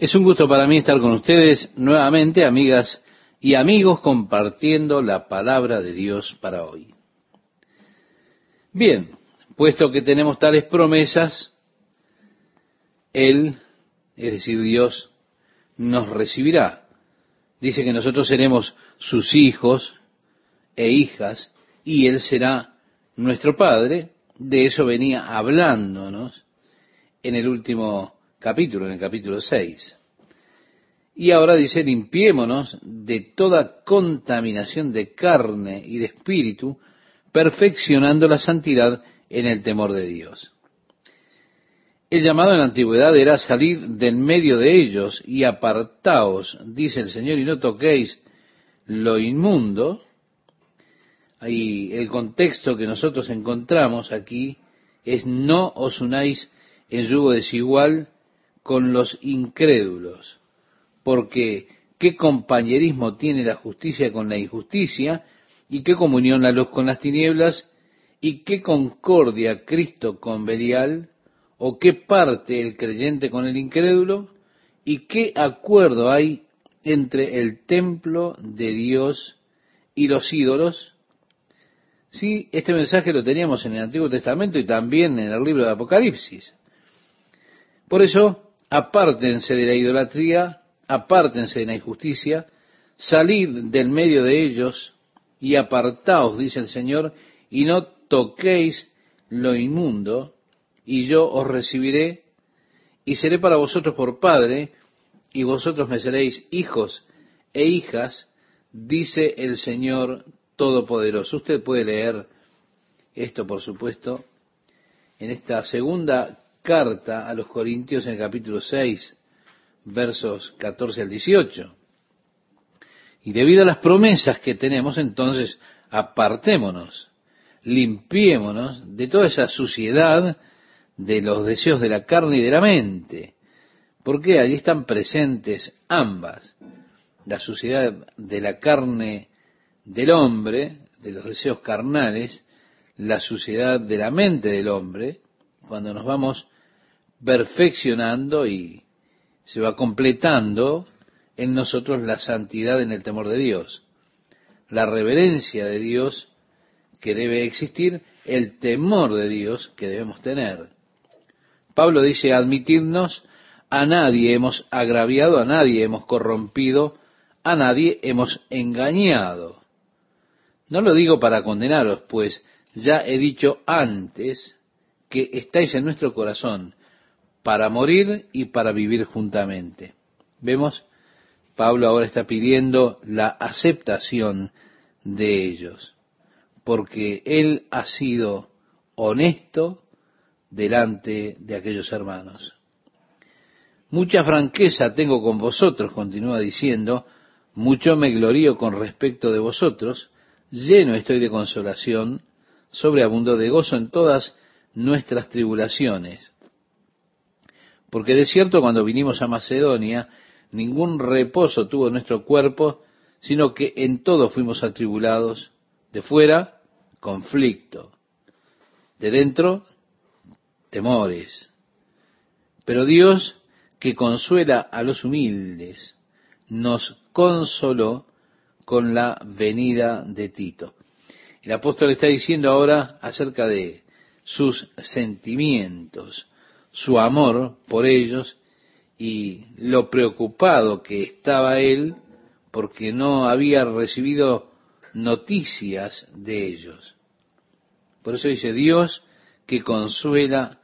Es un gusto para mí estar con ustedes nuevamente, amigas y amigos, compartiendo la palabra de Dios para hoy. Bien, puesto que tenemos tales promesas, Él, es decir, Dios, nos recibirá. Dice que nosotros seremos sus hijos e hijas y Él será nuestro Padre. De eso venía hablándonos en el último capítulo, en el capítulo 6. Y ahora dice, limpiémonos de toda contaminación de carne y de espíritu, perfeccionando la santidad en el temor de Dios. El llamado en la antigüedad era salir del medio de ellos y apartaos, dice el Señor, y no toquéis lo inmundo. Y el contexto que nosotros encontramos aquí es no os unáis en yugo desigual con los incrédulos, porque qué compañerismo tiene la justicia con la injusticia, y qué comunión la luz con las tinieblas, y qué concordia Cristo con Belial, o qué parte el creyente con el incrédulo, y qué acuerdo hay entre el templo de Dios y los ídolos. Sí, este mensaje lo teníamos en el Antiguo Testamento y también en el libro de Apocalipsis. Por eso, apártense de la idolatría, apártense de la injusticia, salid del medio de ellos y apartaos, dice el Señor, y no toquéis lo inmundo, y yo os recibiré, y seré para vosotros por Padre, y vosotros me seréis hijos e hijas, dice el Señor Todopoderoso. Usted puede leer esto, por supuesto, en esta segunda carta a los Corintios en el capítulo 6, versos 14 al 18. Y debido a las promesas que tenemos, entonces apartémonos, limpiémonos de toda esa suciedad de los deseos de la carne y de la mente, porque allí están presentes ambas, la suciedad de la carne del hombre, de los deseos carnales, la suciedad de la mente del hombre, cuando nos vamos perfeccionando y se va completando en nosotros la santidad en el temor de Dios, la reverencia de Dios que debe existir, el temor de Dios que debemos tener. Pablo dice, admitirnos, a nadie hemos agraviado, a nadie hemos corrompido, a nadie hemos engañado. No lo digo para condenaros, pues ya he dicho antes que estáis en nuestro corazón para morir y para vivir juntamente. Vemos, Pablo ahora está pidiendo la aceptación de ellos, porque él ha sido honesto delante de aquellos hermanos. Mucha franqueza tengo con vosotros, continúa diciendo, mucho me glorío con respecto de vosotros, lleno estoy de consolación, sobreabundo de gozo en todas nuestras tribulaciones porque de cierto cuando vinimos a Macedonia, ningún reposo tuvo nuestro cuerpo, sino que en todo fuimos atribulados. De fuera, conflicto. De dentro, temores. Pero Dios, que consuela a los humildes, nos consoló con la venida de Tito. El apóstol está diciendo ahora acerca de sus sentimientos, su amor por ellos y lo preocupado que estaba él porque no había recibido noticias de ellos. Por eso dice Dios que consuela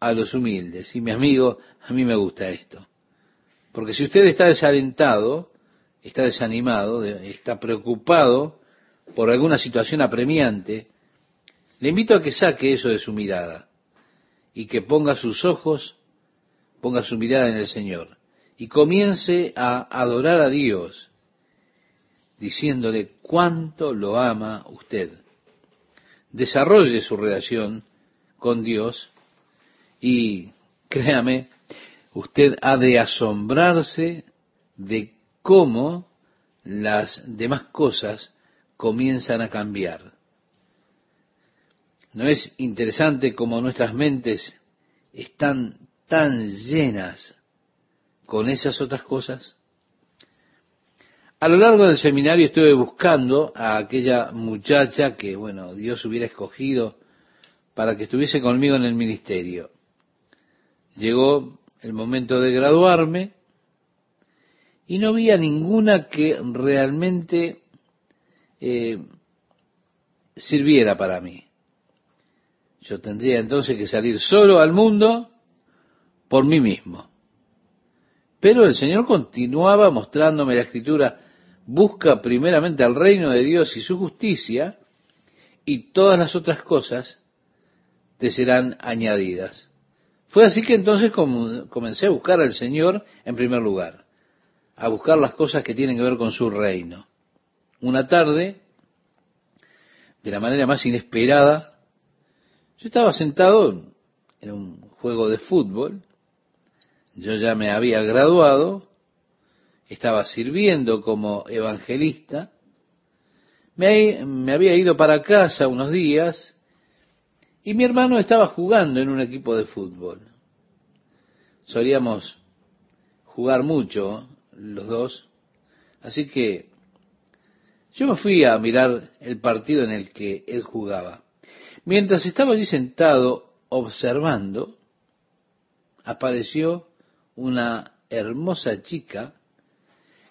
a los humildes. Y mi amigo, a mí me gusta esto. Porque si usted está desalentado, está desanimado, está preocupado por alguna situación apremiante, le invito a que saque eso de su mirada y que ponga sus ojos, ponga su mirada en el Señor y comience a adorar a Dios diciéndole cuánto lo ama usted. Desarrolle su relación con Dios y créame, usted ha de asombrarse de cómo las demás cosas comienzan a cambiar. ¿No es interesante cómo nuestras mentes están tan llenas con esas otras cosas? A lo largo del seminario estuve buscando a aquella muchacha que, bueno, Dios hubiera escogido para que estuviese conmigo en el ministerio. Llegó el momento de graduarme y no había ninguna que realmente eh, sirviera para mí. Yo tendría entonces que salir solo al mundo por mí mismo. Pero el Señor continuaba mostrándome la escritura, busca primeramente al reino de Dios y su justicia, y todas las otras cosas te serán añadidas. Fue así que entonces comencé a buscar al Señor en primer lugar, a buscar las cosas que tienen que ver con su reino. Una tarde, de la manera más inesperada, yo estaba sentado en un juego de fútbol, yo ya me había graduado, estaba sirviendo como evangelista, me, me había ido para casa unos días, y mi hermano estaba jugando en un equipo de fútbol. Solíamos jugar mucho los dos, así que yo me fui a mirar el partido en el que él jugaba. Mientras estaba allí sentado observando, apareció una hermosa chica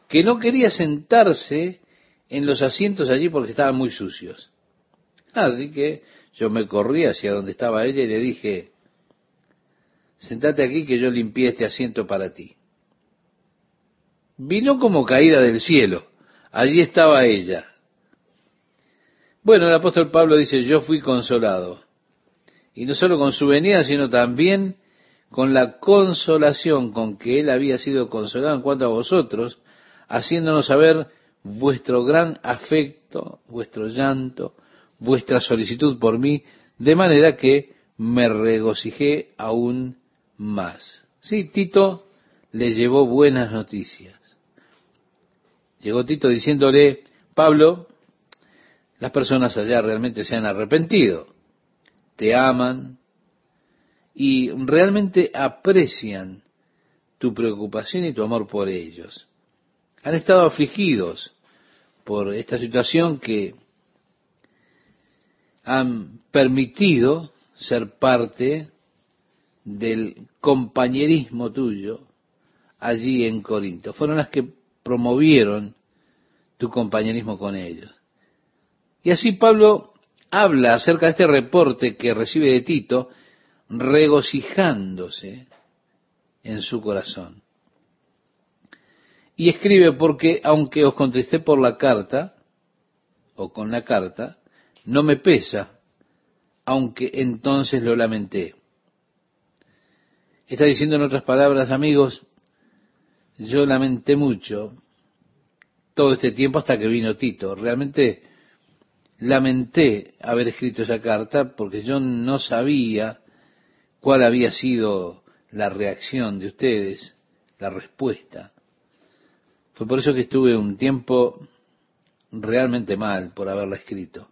que no quería sentarse en los asientos allí porque estaban muy sucios. Así que yo me corrí hacia donde estaba ella y le dije, sentate aquí que yo limpié este asiento para ti. Vino como caída del cielo. Allí estaba ella. Bueno, el apóstol Pablo dice, yo fui consolado. Y no solo con su venida, sino también con la consolación con que él había sido consolado en cuanto a vosotros, haciéndonos saber vuestro gran afecto, vuestro llanto, vuestra solicitud por mí, de manera que me regocijé aún más. Sí, Tito le llevó buenas noticias. Llegó Tito diciéndole, Pablo, las personas allá realmente se han arrepentido, te aman y realmente aprecian tu preocupación y tu amor por ellos. Han estado afligidos por esta situación que han permitido ser parte del compañerismo tuyo allí en Corinto. Fueron las que promovieron tu compañerismo con ellos. Y así Pablo habla acerca de este reporte que recibe de Tito, regocijándose en su corazón. Y escribe porque aunque os contristé por la carta, o con la carta, no me pesa, aunque entonces lo lamenté. Está diciendo en otras palabras, amigos, yo lamenté mucho todo este tiempo hasta que vino Tito. Realmente lamenté haber escrito esa carta porque yo no sabía cuál había sido la reacción de ustedes, la respuesta. Fue por eso que estuve un tiempo realmente mal por haberla escrito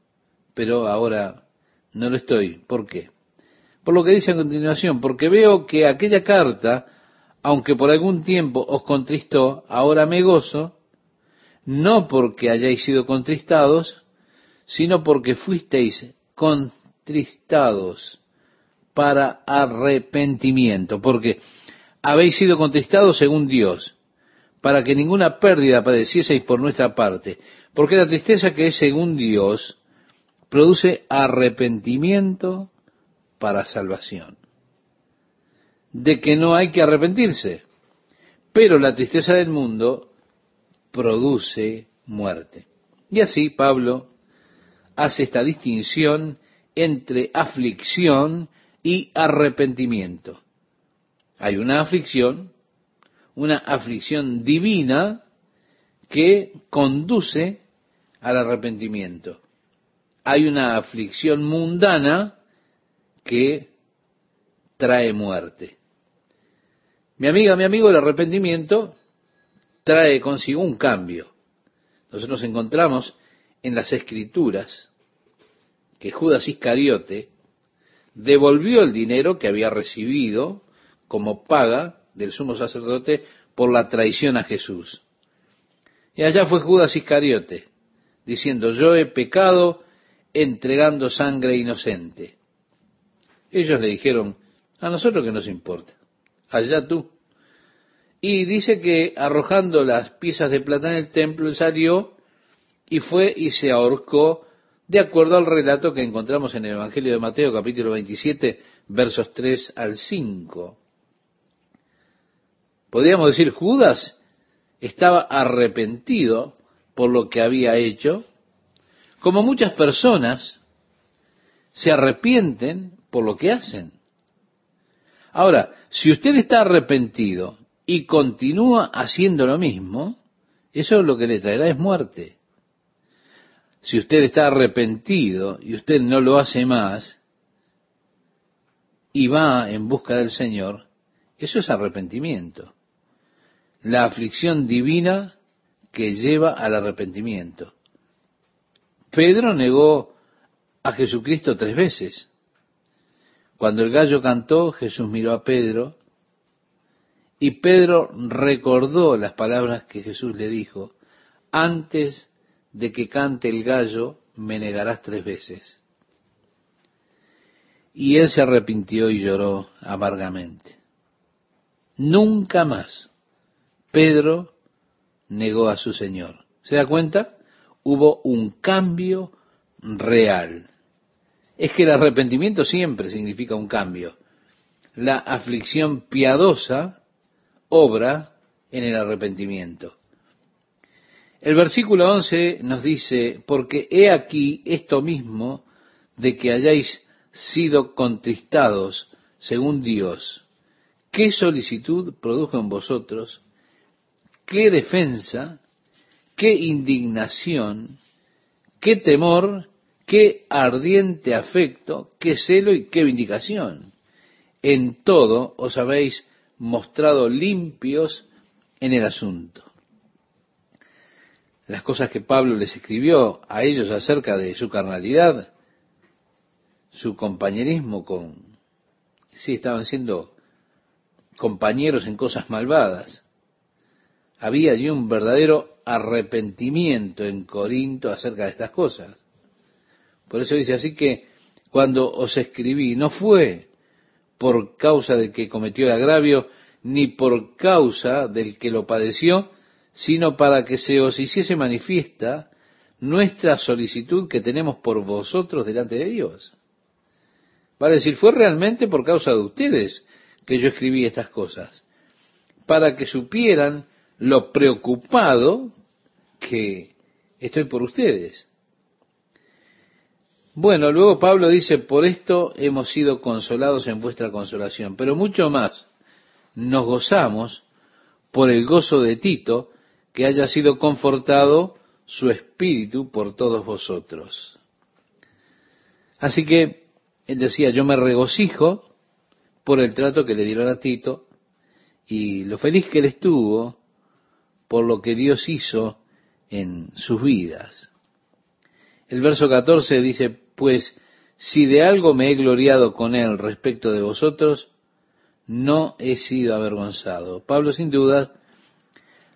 pero ahora no lo estoy. ¿Por qué? Por lo que dice a continuación, porque veo que aquella carta, aunque por algún tiempo os contristó, ahora me gozo, no porque hayáis sido contristados, sino porque fuisteis contristados para arrepentimiento, porque habéis sido contristados según Dios, para que ninguna pérdida padecieseis por nuestra parte, porque la tristeza que es según Dios produce arrepentimiento para salvación. De que no hay que arrepentirse, pero la tristeza del mundo produce muerte. Y así Pablo hace esta distinción entre aflicción y arrepentimiento. Hay una aflicción, una aflicción divina que conduce al arrepentimiento hay una aflicción mundana que trae muerte. Mi amiga, mi amigo, el arrepentimiento trae consigo un cambio. Nosotros encontramos en las escrituras que Judas Iscariote devolvió el dinero que había recibido como paga del sumo sacerdote por la traición a Jesús. Y allá fue Judas Iscariote, diciendo, yo he pecado entregando sangre inocente. Ellos le dijeron, a nosotros que nos importa, allá tú. Y dice que arrojando las piezas de plata en el templo, salió y fue y se ahorcó, de acuerdo al relato que encontramos en el Evangelio de Mateo, capítulo 27, versos 3 al 5. Podríamos decir, Judas estaba arrepentido por lo que había hecho, como muchas personas se arrepienten por lo que hacen. Ahora, si usted está arrepentido y continúa haciendo lo mismo, eso lo que le traerá es muerte. Si usted está arrepentido y usted no lo hace más y va en busca del Señor, eso es arrepentimiento. La aflicción divina que lleva al arrepentimiento. Pedro negó a Jesucristo tres veces. Cuando el gallo cantó, Jesús miró a Pedro y Pedro recordó las palabras que Jesús le dijo, antes de que cante el gallo, me negarás tres veces. Y él se arrepintió y lloró amargamente. Nunca más Pedro negó a su Señor. ¿Se da cuenta? Hubo un cambio real es que el arrepentimiento siempre significa un cambio. La aflicción piadosa obra en el arrepentimiento. El versículo 11 nos dice, porque he aquí esto mismo de que hayáis sido contristados según Dios. ¿Qué solicitud produjo en vosotros? ¿Qué defensa? ¿Qué indignación? ¿Qué temor? qué ardiente afecto, qué celo y qué vindicación. En todo os habéis mostrado limpios en el asunto. Las cosas que Pablo les escribió a ellos acerca de su carnalidad, su compañerismo con, sí, estaban siendo compañeros en cosas malvadas. Había allí un verdadero arrepentimiento en Corinto acerca de estas cosas. Por eso dice así que cuando os escribí, no fue por causa del que cometió el agravio, ni por causa del que lo padeció, sino para que se os hiciese manifiesta nuestra solicitud que tenemos por vosotros delante de Dios. Vale decir, fue realmente por causa de ustedes que yo escribí estas cosas, para que supieran lo preocupado que estoy por ustedes. Bueno, luego Pablo dice, por esto hemos sido consolados en vuestra consolación, pero mucho más nos gozamos por el gozo de Tito, que haya sido confortado su espíritu por todos vosotros. Así que él decía, yo me regocijo por el trato que le dieron a Tito y lo feliz que él estuvo por lo que Dios hizo en sus vidas. El verso 14 dice, pues si de algo me he gloriado con él respecto de vosotros, no he sido avergonzado. Pablo sin duda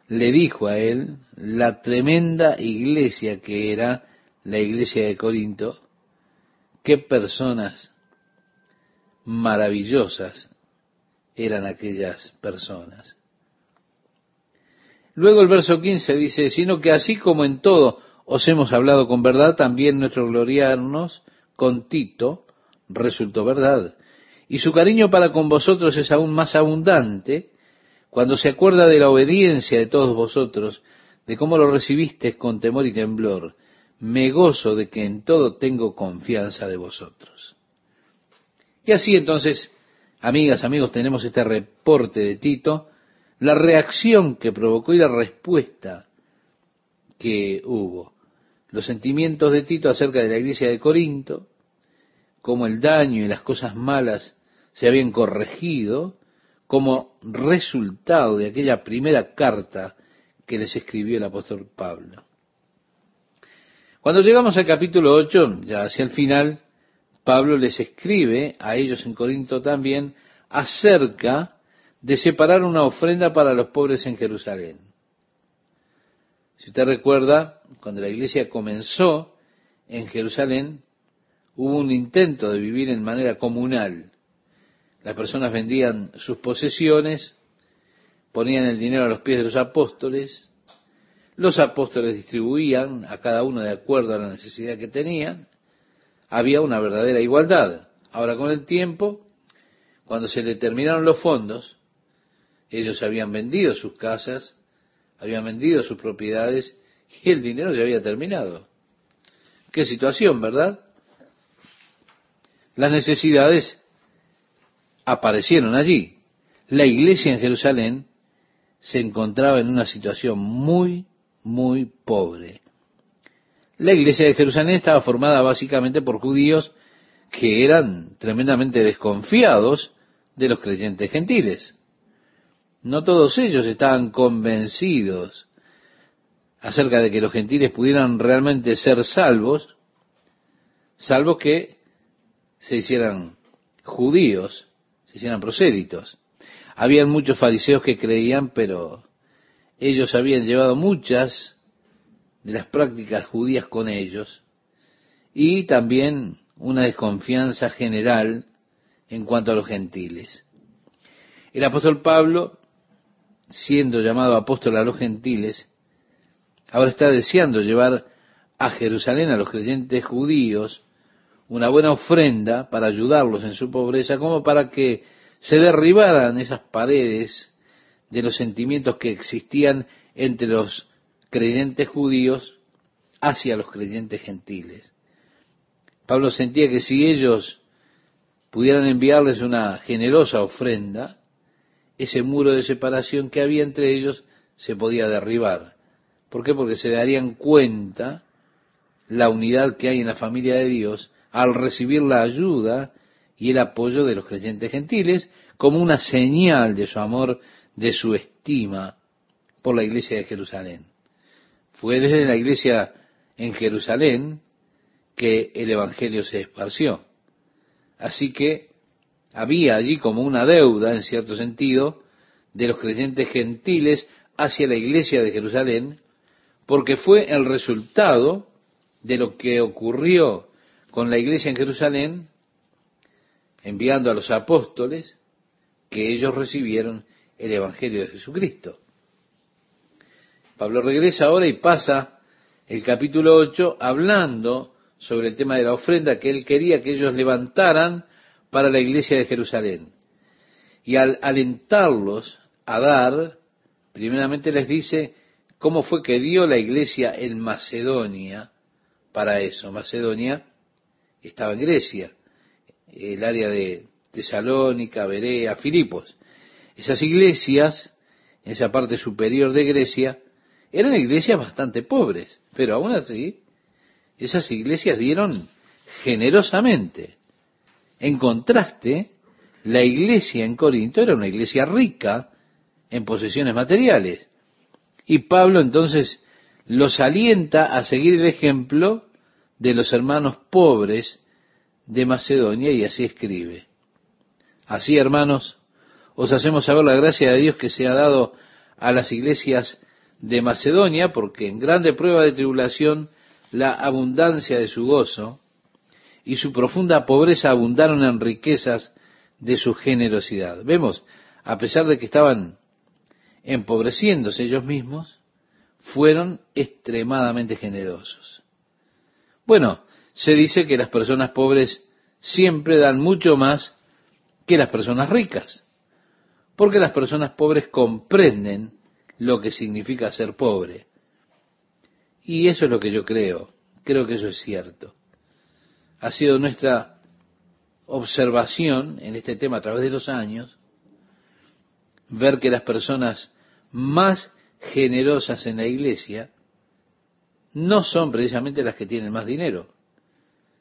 le dijo a él la tremenda iglesia que era la iglesia de Corinto, qué personas maravillosas eran aquellas personas. Luego el verso 15 dice, sino que así como en todo os hemos hablado con verdad, también nuestro gloriarnos con Tito resultó verdad. Y su cariño para con vosotros es aún más abundante cuando se acuerda de la obediencia de todos vosotros, de cómo lo recibisteis con temor y temblor. Me gozo de que en todo tengo confianza de vosotros. Y así entonces, amigas, amigos, tenemos este reporte de Tito, la reacción que provocó y la respuesta que hubo los sentimientos de Tito acerca de la iglesia de Corinto, cómo el daño y las cosas malas se habían corregido como resultado de aquella primera carta que les escribió el apóstol Pablo. Cuando llegamos al capítulo 8, ya hacia el final, Pablo les escribe a ellos en Corinto también acerca de separar una ofrenda para los pobres en Jerusalén. Si usted recuerda, cuando la iglesia comenzó en Jerusalén, hubo un intento de vivir en manera comunal. Las personas vendían sus posesiones, ponían el dinero a los pies de los apóstoles, los apóstoles distribuían a cada uno de acuerdo a la necesidad que tenían, había una verdadera igualdad. Ahora con el tiempo, cuando se le terminaron los fondos, ellos habían vendido sus casas, habían vendido sus propiedades y el dinero se había terminado. Qué situación, ¿verdad? Las necesidades aparecieron allí. La iglesia en Jerusalén se encontraba en una situación muy, muy pobre. La iglesia de Jerusalén estaba formada básicamente por judíos que eran tremendamente desconfiados de los creyentes gentiles. No todos ellos estaban convencidos acerca de que los gentiles pudieran realmente ser salvos, salvo que se hicieran judíos, hicieran prosélitos. Habían muchos fariseos que creían, pero ellos habían llevado muchas de las prácticas judías con ellos y también una desconfianza general en cuanto a los gentiles. El apóstol Pablo siendo llamado apóstol a los gentiles, ahora está deseando llevar a Jerusalén a los creyentes judíos una buena ofrenda para ayudarlos en su pobreza, como para que se derribaran esas paredes de los sentimientos que existían entre los creyentes judíos hacia los creyentes gentiles. Pablo sentía que si ellos pudieran enviarles una generosa ofrenda, ese muro de separación que había entre ellos se podía derribar. ¿Por qué? Porque se darían cuenta la unidad que hay en la familia de Dios al recibir la ayuda y el apoyo de los creyentes gentiles como una señal de su amor, de su estima por la iglesia de Jerusalén. Fue desde la iglesia en Jerusalén que el Evangelio se esparció. Así que había allí como una deuda, en cierto sentido, de los creyentes gentiles hacia la iglesia de Jerusalén, porque fue el resultado de lo que ocurrió con la iglesia en Jerusalén, enviando a los apóstoles, que ellos recibieron el Evangelio de Jesucristo. Pablo regresa ahora y pasa el capítulo 8 hablando sobre el tema de la ofrenda que él quería que ellos levantaran para la iglesia de Jerusalén. Y al alentarlos a dar, primeramente les dice cómo fue que dio la iglesia en Macedonia para eso. Macedonia estaba en Grecia, el área de Tesalónica, Berea, Filipos. Esas iglesias, en esa parte superior de Grecia, eran iglesias bastante pobres, pero aún así, esas iglesias dieron generosamente. En contraste, la iglesia en Corinto era una iglesia rica en posesiones materiales. Y Pablo entonces los alienta a seguir el ejemplo de los hermanos pobres de Macedonia y así escribe. Así, hermanos, os hacemos saber la gracia de Dios que se ha dado a las iglesias de Macedonia, porque en grande prueba de tribulación la abundancia de su gozo y su profunda pobreza abundaron en riquezas de su generosidad. Vemos, a pesar de que estaban empobreciéndose ellos mismos, fueron extremadamente generosos. Bueno, se dice que las personas pobres siempre dan mucho más que las personas ricas, porque las personas pobres comprenden lo que significa ser pobre. Y eso es lo que yo creo, creo que eso es cierto. Ha sido nuestra observación en este tema a través de los años, ver que las personas más generosas en la iglesia no son precisamente las que tienen más dinero,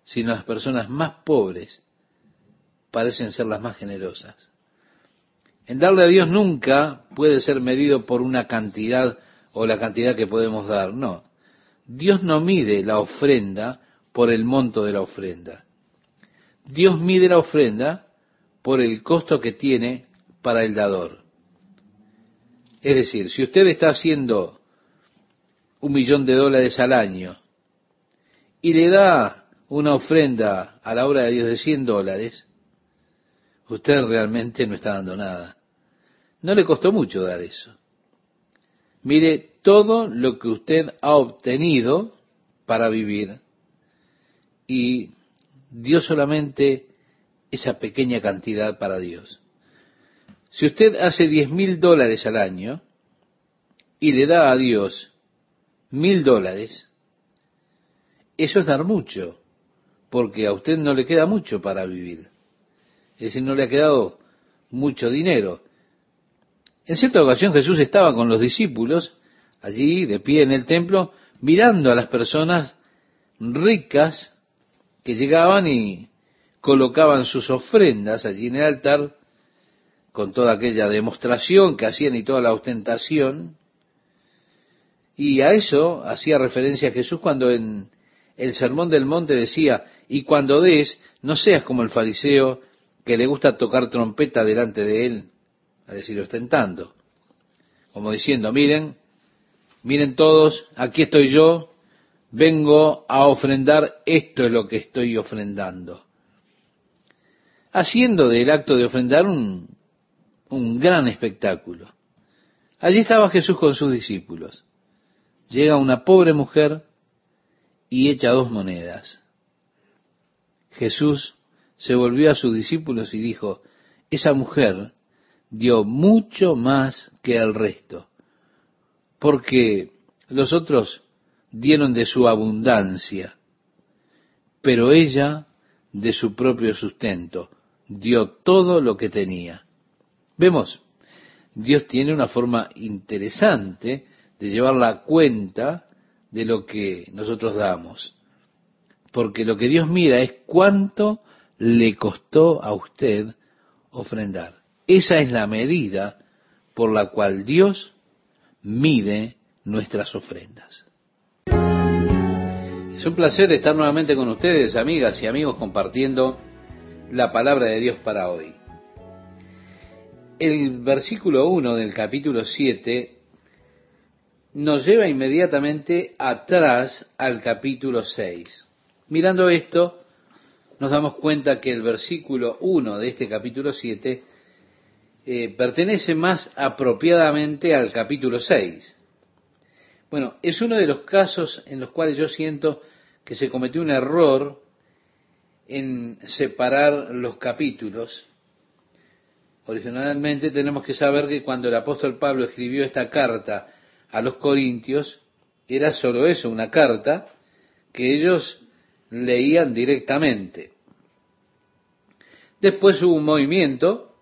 sino las personas más pobres parecen ser las más generosas. En darle a Dios nunca puede ser medido por una cantidad o la cantidad que podemos dar, no. Dios no mide la ofrenda por el monto de la ofrenda. Dios mide la ofrenda por el costo que tiene para el dador. Es decir, si usted está haciendo un millón de dólares al año y le da una ofrenda a la obra de Dios de 100 dólares, usted realmente no está dando nada. No le costó mucho dar eso. Mire todo lo que usted ha obtenido para vivir y dio solamente esa pequeña cantidad para Dios. Si usted hace diez mil dólares al año y le da a Dios mil dólares, eso es dar mucho, porque a usted no le queda mucho para vivir. Es decir, no le ha quedado mucho dinero. En cierta ocasión Jesús estaba con los discípulos allí de pie en el templo, mirando a las personas ricas que llegaban y colocaban sus ofrendas allí en el altar con toda aquella demostración que hacían y toda la ostentación. Y a eso hacía referencia Jesús cuando en el Sermón del Monte decía, y cuando des, no seas como el fariseo que le gusta tocar trompeta delante de él, a decir, ostentando, como diciendo, miren, miren todos, aquí estoy yo, vengo a ofrendar, esto es lo que estoy ofrendando. Haciendo del acto de ofrendar un, un gran espectáculo. Allí estaba Jesús con sus discípulos. Llega una pobre mujer y echa dos monedas. Jesús se volvió a sus discípulos y dijo, esa mujer dio mucho más que el resto, porque los otros dieron de su abundancia, pero ella de su propio sustento dio todo lo que tenía. Vemos, Dios tiene una forma interesante de llevar la cuenta de lo que nosotros damos, porque lo que Dios mira es cuánto le costó a usted ofrendar. Esa es la medida por la cual Dios mide nuestras ofrendas. Es un placer estar nuevamente con ustedes, amigas y amigos, compartiendo la palabra de Dios para hoy. El versículo 1 del capítulo 7 nos lleva inmediatamente atrás al capítulo 6. Mirando esto, nos damos cuenta que el versículo 1 de este capítulo 7 eh, pertenece más apropiadamente al capítulo 6. Bueno, es uno de los casos en los cuales yo siento que se cometió un error en separar los capítulos. Originalmente tenemos que saber que cuando el apóstol Pablo escribió esta carta a los corintios, era solo eso, una carta que ellos leían directamente. Después hubo un movimiento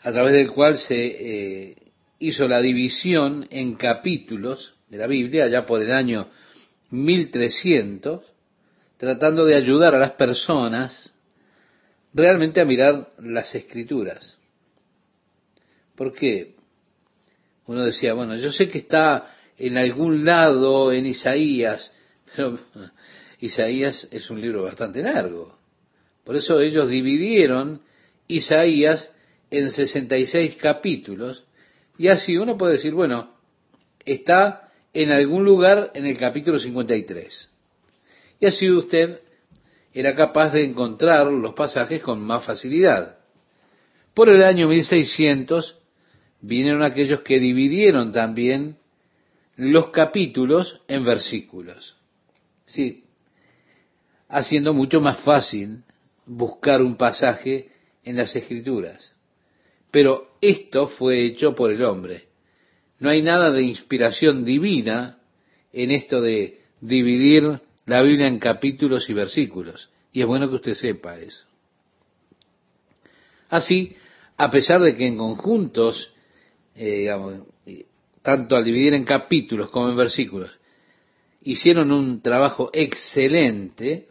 a través del cual se eh, hizo la división en capítulos de la Biblia, allá por el año 1300, tratando de ayudar a las personas realmente a mirar las escrituras. ¿Por qué? Uno decía, bueno, yo sé que está en algún lado en Isaías, pero Isaías es un libro bastante largo. Por eso ellos dividieron Isaías en 66 capítulos y así uno puede decir, bueno, está en algún lugar en el capítulo 53. Y así usted era capaz de encontrar los pasajes con más facilidad. Por el año 1600 vinieron aquellos que dividieron también los capítulos en versículos. Sí, haciendo mucho más fácil buscar un pasaje en las escrituras. Pero esto fue hecho por el hombre. No hay nada de inspiración divina en esto de dividir la Biblia en capítulos y versículos. Y es bueno que usted sepa eso. Así, a pesar de que en conjuntos, eh, tanto al dividir en capítulos como en versículos, hicieron un trabajo excelente,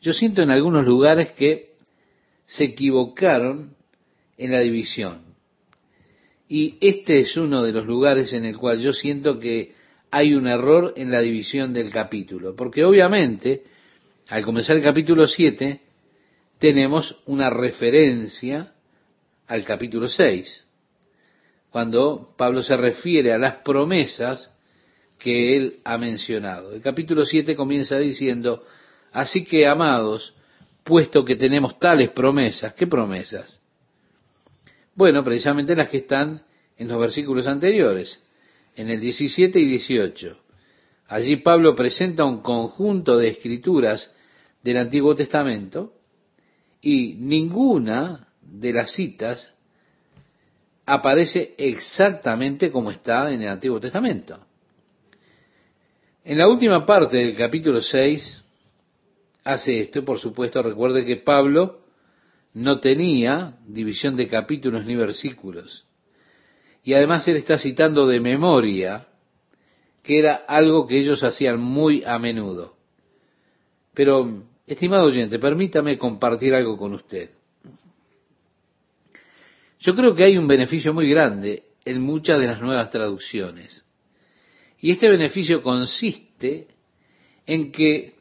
yo siento en algunos lugares que se equivocaron en la división. Y este es uno de los lugares en el cual yo siento que hay un error en la división del capítulo. Porque obviamente, al comenzar el capítulo 7, tenemos una referencia al capítulo 6. Cuando Pablo se refiere a las promesas que él ha mencionado. El capítulo 7 comienza diciendo, así que amados, puesto que tenemos tales promesas, ¿qué promesas? Bueno, precisamente las que están en los versículos anteriores, en el 17 y 18. Allí Pablo presenta un conjunto de escrituras del Antiguo Testamento y ninguna de las citas aparece exactamente como está en el Antiguo Testamento. En la última parte del capítulo 6 hace esto, por supuesto, recuerde que Pablo no tenía división de capítulos ni versículos. Y además él está citando de memoria, que era algo que ellos hacían muy a menudo. Pero, estimado oyente, permítame compartir algo con usted. Yo creo que hay un beneficio muy grande en muchas de las nuevas traducciones. Y este beneficio consiste en que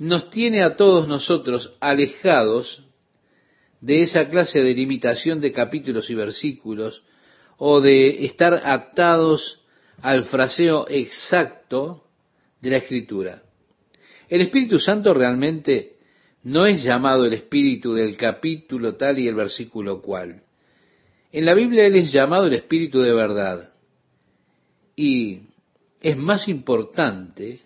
nos tiene a todos nosotros alejados de esa clase de limitación de capítulos y versículos o de estar atados al fraseo exacto de la escritura. El Espíritu Santo realmente no es llamado el Espíritu del capítulo tal y el versículo cual. En la Biblia Él es llamado el Espíritu de verdad. Y es más importante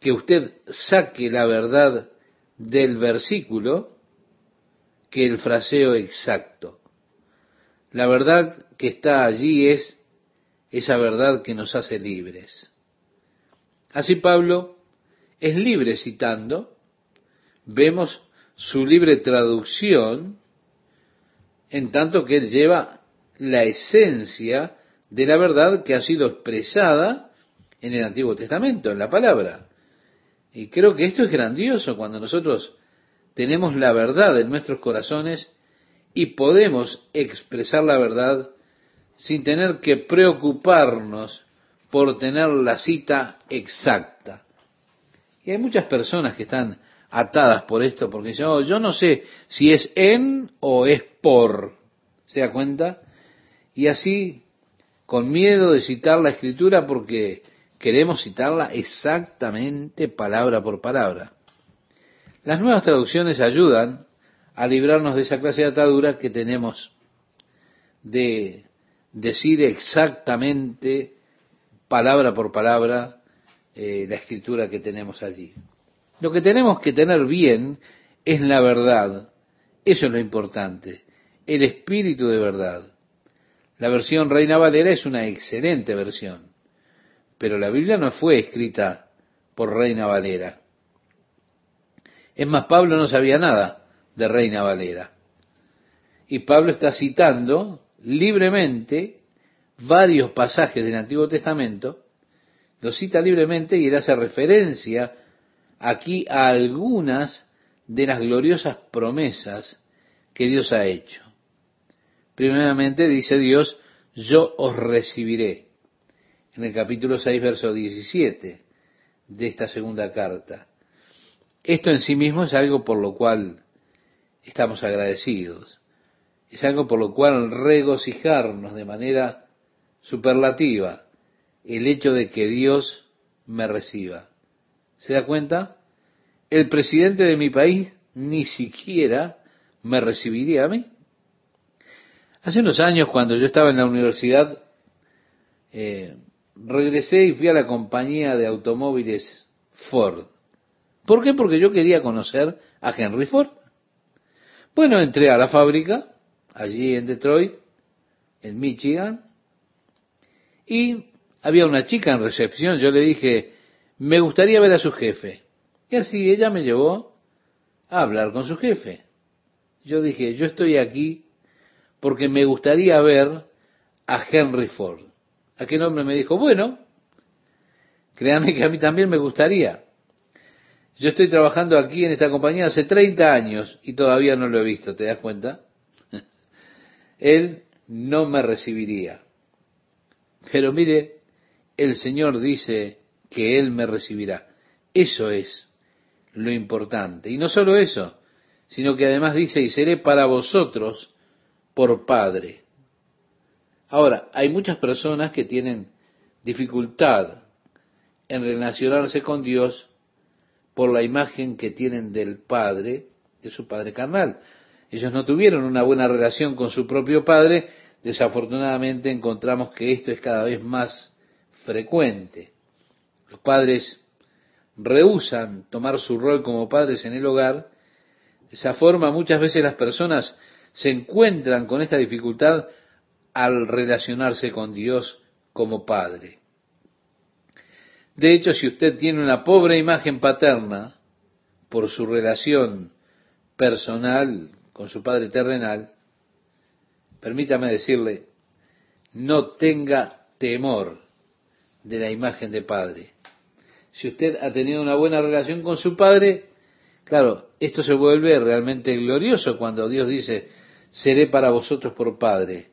que usted saque la verdad del versículo que el fraseo exacto. La verdad que está allí es esa verdad que nos hace libres. Así Pablo es libre citando, vemos su libre traducción en tanto que él lleva la esencia de la verdad que ha sido expresada en el Antiguo Testamento, en la palabra. Y creo que esto es grandioso cuando nosotros tenemos la verdad en nuestros corazones y podemos expresar la verdad sin tener que preocuparnos por tener la cita exacta. Y hay muchas personas que están atadas por esto, porque dicen, yo no sé si es en o es por, ¿se da cuenta? Y así, con miedo de citar la escritura, porque queremos citarla exactamente palabra por palabra. Las nuevas traducciones ayudan a librarnos de esa clase de atadura que tenemos de decir exactamente palabra por palabra eh, la escritura que tenemos allí. Lo que tenemos que tener bien es la verdad. Eso es lo importante. El espíritu de verdad. La versión Reina Valera es una excelente versión. Pero la Biblia no fue escrita por Reina Valera. Es más, Pablo no sabía nada de Reina Valera. Y Pablo está citando libremente varios pasajes del Antiguo Testamento, lo cita libremente y él hace referencia aquí a algunas de las gloriosas promesas que Dios ha hecho. Primeramente dice Dios, yo os recibiré. En el capítulo 6, verso 17 de esta segunda carta. Esto en sí mismo es algo por lo cual estamos agradecidos. Es algo por lo cual regocijarnos de manera superlativa el hecho de que Dios me reciba. ¿Se da cuenta? El presidente de mi país ni siquiera me recibiría a mí. Hace unos años, cuando yo estaba en la universidad, eh, regresé y fui a la compañía de automóviles Ford. ¿Por qué? Porque yo quería conocer a Henry Ford. Bueno, entré a la fábrica, allí en Detroit, en Michigan, y había una chica en recepción. Yo le dije, me gustaría ver a su jefe. Y así ella me llevó a hablar con su jefe. Yo dije, yo estoy aquí porque me gustaría ver a Henry Ford. Aquel hombre me dijo, bueno, créame que a mí también me gustaría. Yo estoy trabajando aquí en esta compañía hace 30 años y todavía no lo he visto, ¿te das cuenta? Él no me recibiría. Pero mire, el Señor dice que Él me recibirá. Eso es lo importante. Y no solo eso, sino que además dice, y seré para vosotros por Padre. Ahora, hay muchas personas que tienen dificultad en relacionarse con Dios por la imagen que tienen del Padre, de su Padre carnal. Ellos no tuvieron una buena relación con su propio Padre, desafortunadamente encontramos que esto es cada vez más frecuente. Los padres rehusan tomar su rol como padres en el hogar. De esa forma muchas veces las personas se encuentran con esta dificultad al relacionarse con Dios como padre. De hecho, si usted tiene una pobre imagen paterna por su relación personal con su padre terrenal, permítame decirle, no tenga temor de la imagen de padre. Si usted ha tenido una buena relación con su padre, claro, esto se vuelve realmente glorioso cuando Dios dice, seré para vosotros por padre.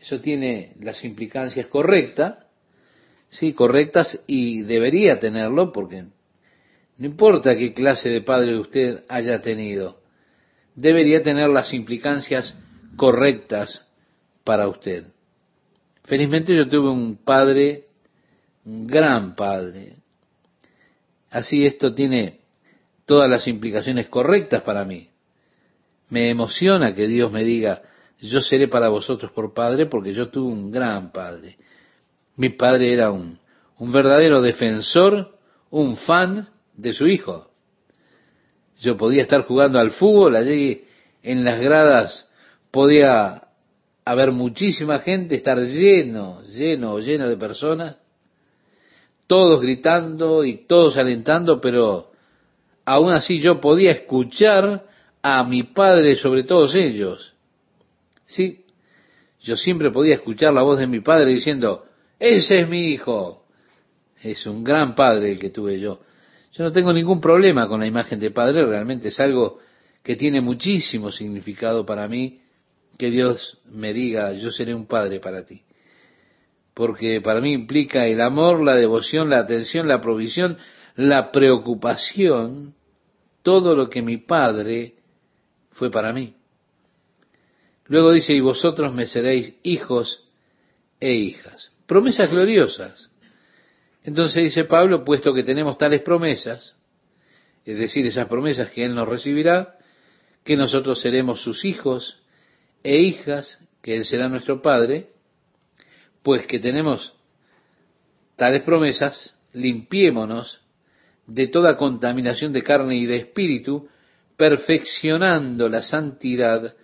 Eso tiene las implicancias correctas, sí, correctas y debería tenerlo porque no importa qué clase de padre usted haya tenido, debería tener las implicancias correctas para usted. Felizmente yo tuve un padre, un gran padre. Así esto tiene todas las implicaciones correctas para mí. Me emociona que Dios me diga, yo seré para vosotros por padre porque yo tuve un gran padre. Mi padre era un, un verdadero defensor, un fan de su hijo. Yo podía estar jugando al fútbol, allí en las gradas podía haber muchísima gente, estar lleno, lleno, lleno de personas, todos gritando y todos alentando, pero aún así yo podía escuchar a mi padre sobre todos ellos. Sí, yo siempre podía escuchar la voz de mi padre diciendo, ese es mi hijo. Es un gran padre el que tuve yo. Yo no tengo ningún problema con la imagen de padre, realmente es algo que tiene muchísimo significado para mí, que Dios me diga, yo seré un padre para ti. Porque para mí implica el amor, la devoción, la atención, la provisión, la preocupación, todo lo que mi padre fue para mí. Luego dice, y vosotros me seréis hijos e hijas. Promesas gloriosas. Entonces dice Pablo, puesto que tenemos tales promesas, es decir, esas promesas que Él nos recibirá, que nosotros seremos sus hijos e hijas, que Él será nuestro Padre, pues que tenemos tales promesas, limpiémonos de toda contaminación de carne y de espíritu, perfeccionando la santidad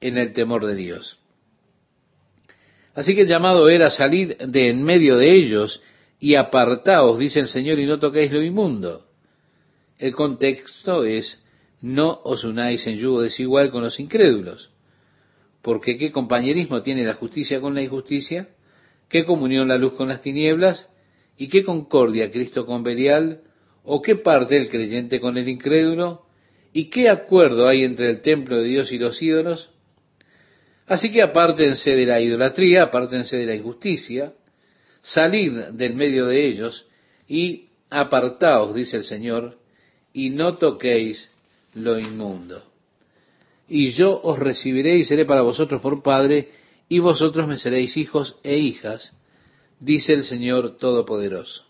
en el temor de Dios. Así que el llamado era salir de en medio de ellos y apartaos, dice el Señor, y no toquéis lo inmundo. El contexto es, no os unáis en yugo desigual con los incrédulos, porque qué compañerismo tiene la justicia con la injusticia, qué comunión la luz con las tinieblas, y qué concordia Cristo con Belial, o qué parte el creyente con el incrédulo, ¿Y qué acuerdo hay entre el templo de Dios y los ídolos? Así que apártense de la idolatría, apártense de la injusticia, salid del medio de ellos y apartaos, dice el Señor, y no toquéis lo inmundo. Y yo os recibiré y seré para vosotros por Padre, y vosotros me seréis hijos e hijas, dice el Señor Todopoderoso.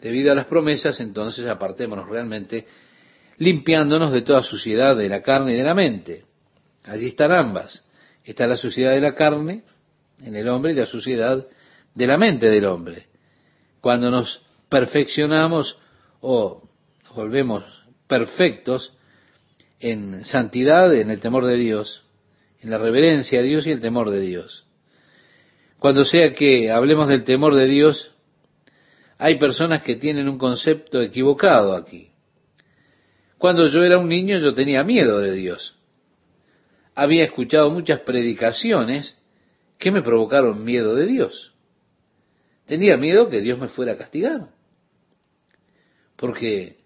Debido a las promesas, entonces apartémonos realmente limpiándonos de toda suciedad de la carne y de la mente. Allí están ambas. Está la suciedad de la carne en el hombre y la suciedad de la mente del hombre. Cuando nos perfeccionamos o nos volvemos perfectos en santidad, en el temor de Dios, en la reverencia a Dios y el temor de Dios. Cuando sea que hablemos del temor de Dios, hay personas que tienen un concepto equivocado aquí. Cuando yo era un niño yo tenía miedo de Dios. Había escuchado muchas predicaciones que me provocaron miedo de Dios. Tenía miedo que Dios me fuera a castigar. Porque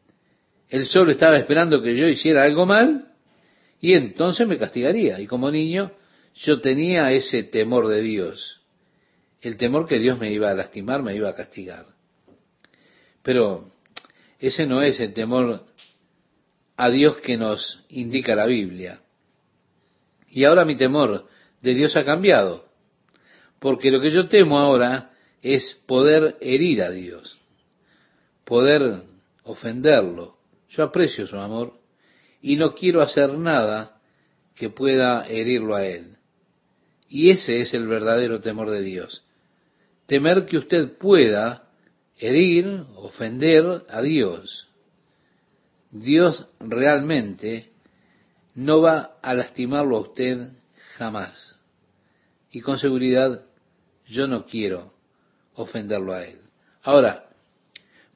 Él solo estaba esperando que yo hiciera algo mal y entonces me castigaría. Y como niño yo tenía ese temor de Dios. El temor que Dios me iba a lastimar, me iba a castigar. Pero ese no es el temor a Dios que nos indica la Biblia. Y ahora mi temor de Dios ha cambiado. Porque lo que yo temo ahora es poder herir a Dios, poder ofenderlo. Yo aprecio su amor y no quiero hacer nada que pueda herirlo a Él. Y ese es el verdadero temor de Dios. Temer que usted pueda herir, ofender a Dios. Dios realmente no va a lastimarlo a usted jamás. Y con seguridad yo no quiero ofenderlo a él. Ahora,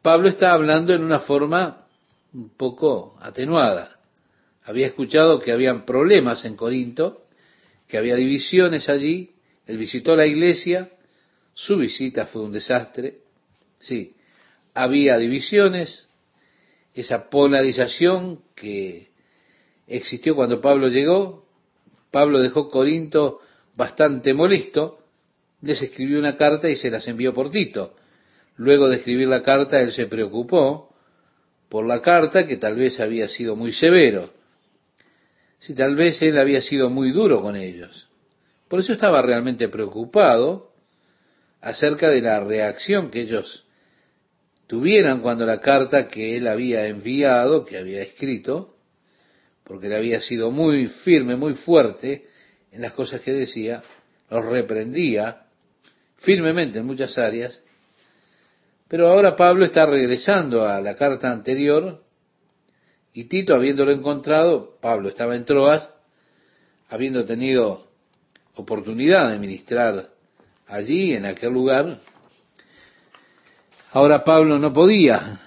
Pablo está hablando en una forma un poco atenuada. Había escuchado que habían problemas en Corinto, que había divisiones allí. Él visitó la iglesia, su visita fue un desastre. Sí, había divisiones, esa polarización que existió cuando Pablo llegó. Pablo dejó Corinto bastante molesto, les escribió una carta y se las envió por Tito. Luego de escribir la carta, él se preocupó por la carta, que tal vez había sido muy severo. Si tal vez él había sido muy duro con ellos. Por eso estaba realmente preocupado acerca de la reacción que ellos tuvieran cuando la carta que él había enviado, que había escrito, porque él había sido muy firme, muy fuerte en las cosas que decía, los reprendía firmemente en muchas áreas, pero ahora Pablo está regresando a la carta anterior y Tito, habiéndolo encontrado, Pablo estaba en Troas, habiendo tenido oportunidad de ministrar allí, en aquel lugar, ahora Pablo no podía,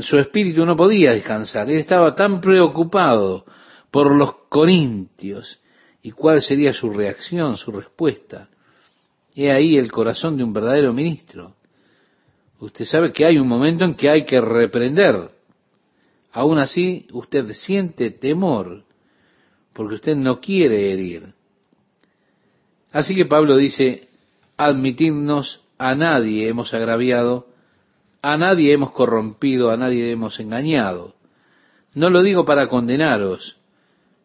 su espíritu no podía descansar, él estaba tan preocupado por los corintios y cuál sería su reacción, su respuesta. He ahí el corazón de un verdadero ministro. Usted sabe que hay un momento en que hay que reprender. Aún así, usted siente temor porque usted no quiere herir. Así que Pablo dice, admitirnos a nadie hemos agraviado, a nadie hemos corrompido, a nadie hemos engañado. No lo digo para condenaros,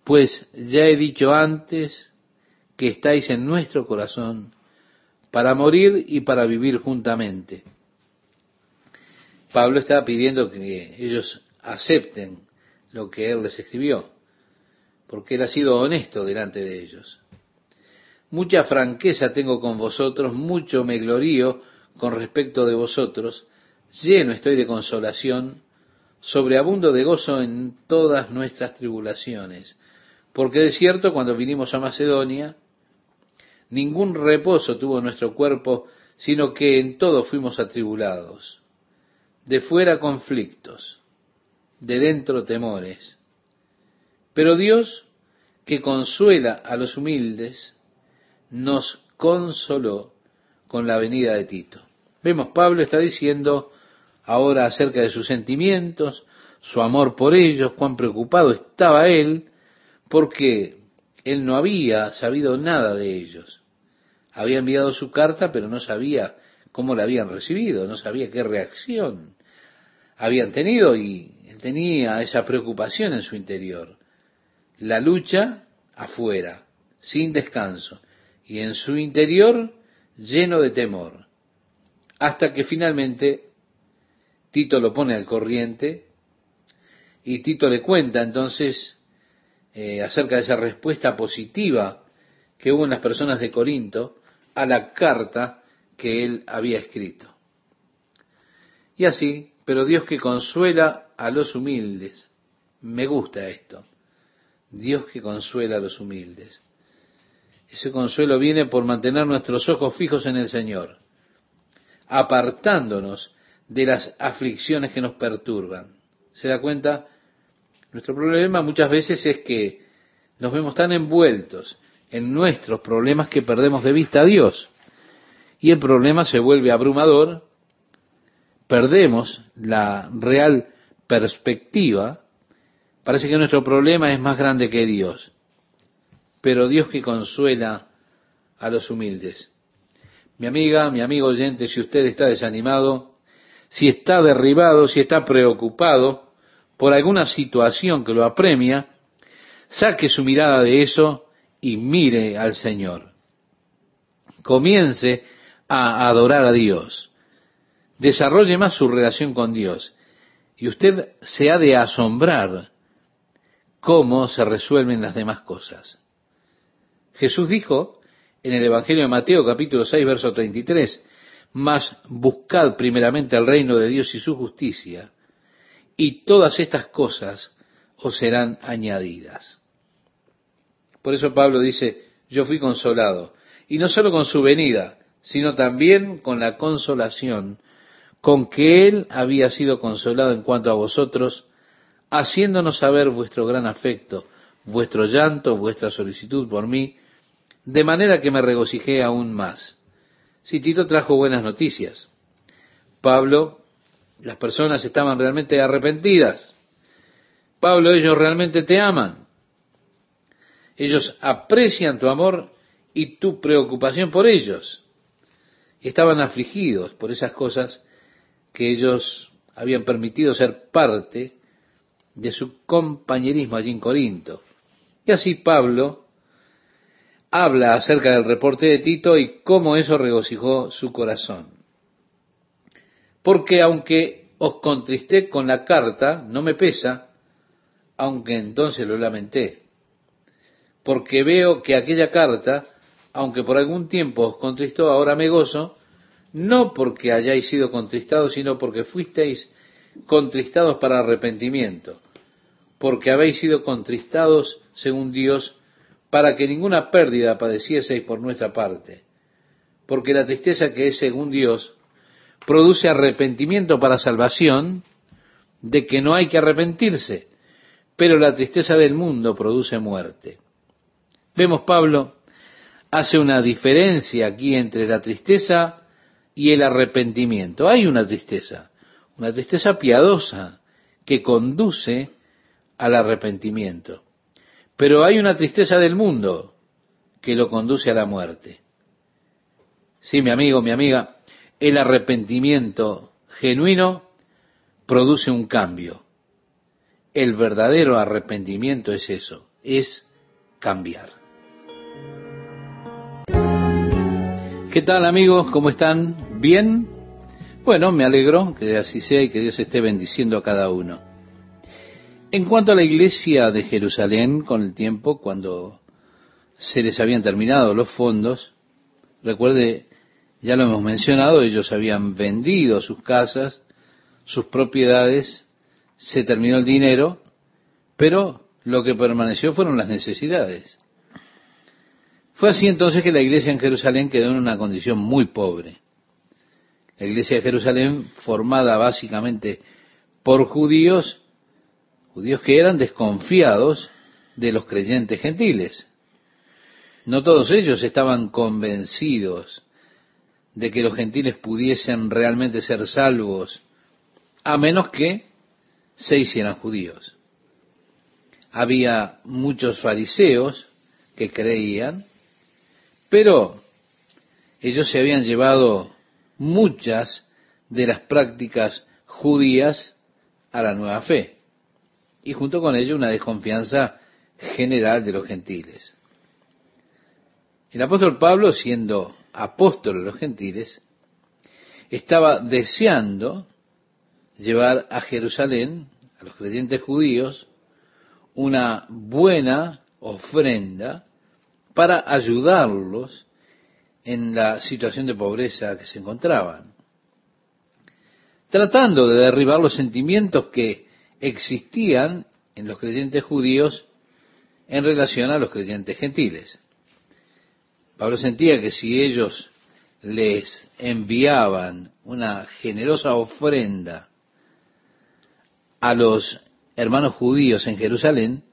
pues ya he dicho antes que estáis en nuestro corazón para morir y para vivir juntamente. Pablo está pidiendo que ellos acepten lo que él les escribió, porque él ha sido honesto delante de ellos. Mucha franqueza tengo con vosotros, mucho me glorío con respecto de vosotros, lleno estoy de consolación, sobreabundo de gozo en todas nuestras tribulaciones, porque de cierto cuando vinimos a Macedonia, ningún reposo tuvo nuestro cuerpo, sino que en todo fuimos atribulados. De fuera conflictos, de dentro temores. Pero Dios, que consuela a los humildes, nos consoló con la venida de Tito. Vemos, Pablo está diciendo ahora acerca de sus sentimientos, su amor por ellos, cuán preocupado estaba él, porque él no había sabido nada de ellos. Había enviado su carta, pero no sabía cómo la habían recibido, no sabía qué reacción habían tenido y él tenía esa preocupación en su interior. La lucha afuera, sin descanso, y en su interior lleno de temor, hasta que finalmente Tito lo pone al corriente y Tito le cuenta entonces eh, acerca de esa respuesta positiva que hubo en las personas de Corinto a la carta que él había escrito. Y así, pero Dios que consuela a los humildes, me gusta esto, Dios que consuela a los humildes. Ese consuelo viene por mantener nuestros ojos fijos en el Señor, apartándonos de las aflicciones que nos perturban. ¿Se da cuenta? Nuestro problema muchas veces es que nos vemos tan envueltos en nuestros problemas que perdemos de vista a Dios. Y el problema se vuelve abrumador, perdemos la real perspectiva, parece que nuestro problema es más grande que Dios. Pero Dios que consuela a los humildes. Mi amiga, mi amigo oyente, si usted está desanimado, si está derribado, si está preocupado, por alguna situación que lo apremia, saque su mirada de eso y mire al Señor. comience a adorar a Dios, desarrolle más su relación con Dios, y usted se ha de asombrar cómo se resuelven las demás cosas. Jesús dijo en el Evangelio de Mateo capítulo 6, verso 33, mas buscad primeramente el reino de Dios y su justicia, y todas estas cosas os serán añadidas. Por eso Pablo dice, yo fui consolado, y no solo con su venida, sino también con la consolación con que Él había sido consolado en cuanto a vosotros, haciéndonos saber vuestro gran afecto, vuestro llanto, vuestra solicitud por mí, de manera que me regocijé aún más. Si Tito trajo buenas noticias. Pablo, las personas estaban realmente arrepentidas. Pablo, ellos realmente te aman. Ellos aprecian tu amor y tu preocupación por ellos. Estaban afligidos por esas cosas que ellos habían permitido ser parte de su compañerismo allí en Corinto. Y así Pablo habla acerca del reporte de Tito y cómo eso regocijó su corazón. Porque aunque os contristé con la carta, no me pesa, aunque entonces lo lamenté. Porque veo que aquella carta, aunque por algún tiempo os contristó, ahora me gozo, no porque hayáis sido contristados, sino porque fuisteis contristados para arrepentimiento, porque habéis sido contristados según Dios, para que ninguna pérdida padecieseis por nuestra parte, porque la tristeza que es según Dios produce arrepentimiento para salvación, de que no hay que arrepentirse, pero la tristeza del mundo produce muerte. Vemos, Pablo hace una diferencia aquí entre la tristeza y el arrepentimiento. Hay una tristeza, una tristeza piadosa que conduce al arrepentimiento. Pero hay una tristeza del mundo que lo conduce a la muerte. Sí, mi amigo, mi amiga, el arrepentimiento genuino produce un cambio. El verdadero arrepentimiento es eso, es cambiar. ¿Qué tal amigos? ¿Cómo están? ¿Bien? Bueno, me alegro que así sea y que Dios esté bendiciendo a cada uno. En cuanto a la iglesia de Jerusalén, con el tiempo, cuando se les habían terminado los fondos, recuerde, ya lo hemos mencionado, ellos habían vendido sus casas, sus propiedades, se terminó el dinero, pero lo que permaneció fueron las necesidades. Fue así entonces que la iglesia en Jerusalén quedó en una condición muy pobre. La iglesia de Jerusalén, formada básicamente por judíos, judíos que eran desconfiados de los creyentes gentiles. No todos ellos estaban convencidos de que los gentiles pudiesen realmente ser salvos, a menos que se hicieran judíos. Había muchos fariseos que creían, pero ellos se habían llevado muchas de las prácticas judías a la nueva fe y junto con ello una desconfianza general de los gentiles. El apóstol Pablo, siendo apóstol de los gentiles, estaba deseando llevar a Jerusalén, a los creyentes judíos, una buena ofrenda para ayudarlos en la situación de pobreza que se encontraban, tratando de derribar los sentimientos que existían en los creyentes judíos en relación a los creyentes gentiles. Pablo sentía que si ellos les enviaban una generosa ofrenda a los hermanos judíos en Jerusalén,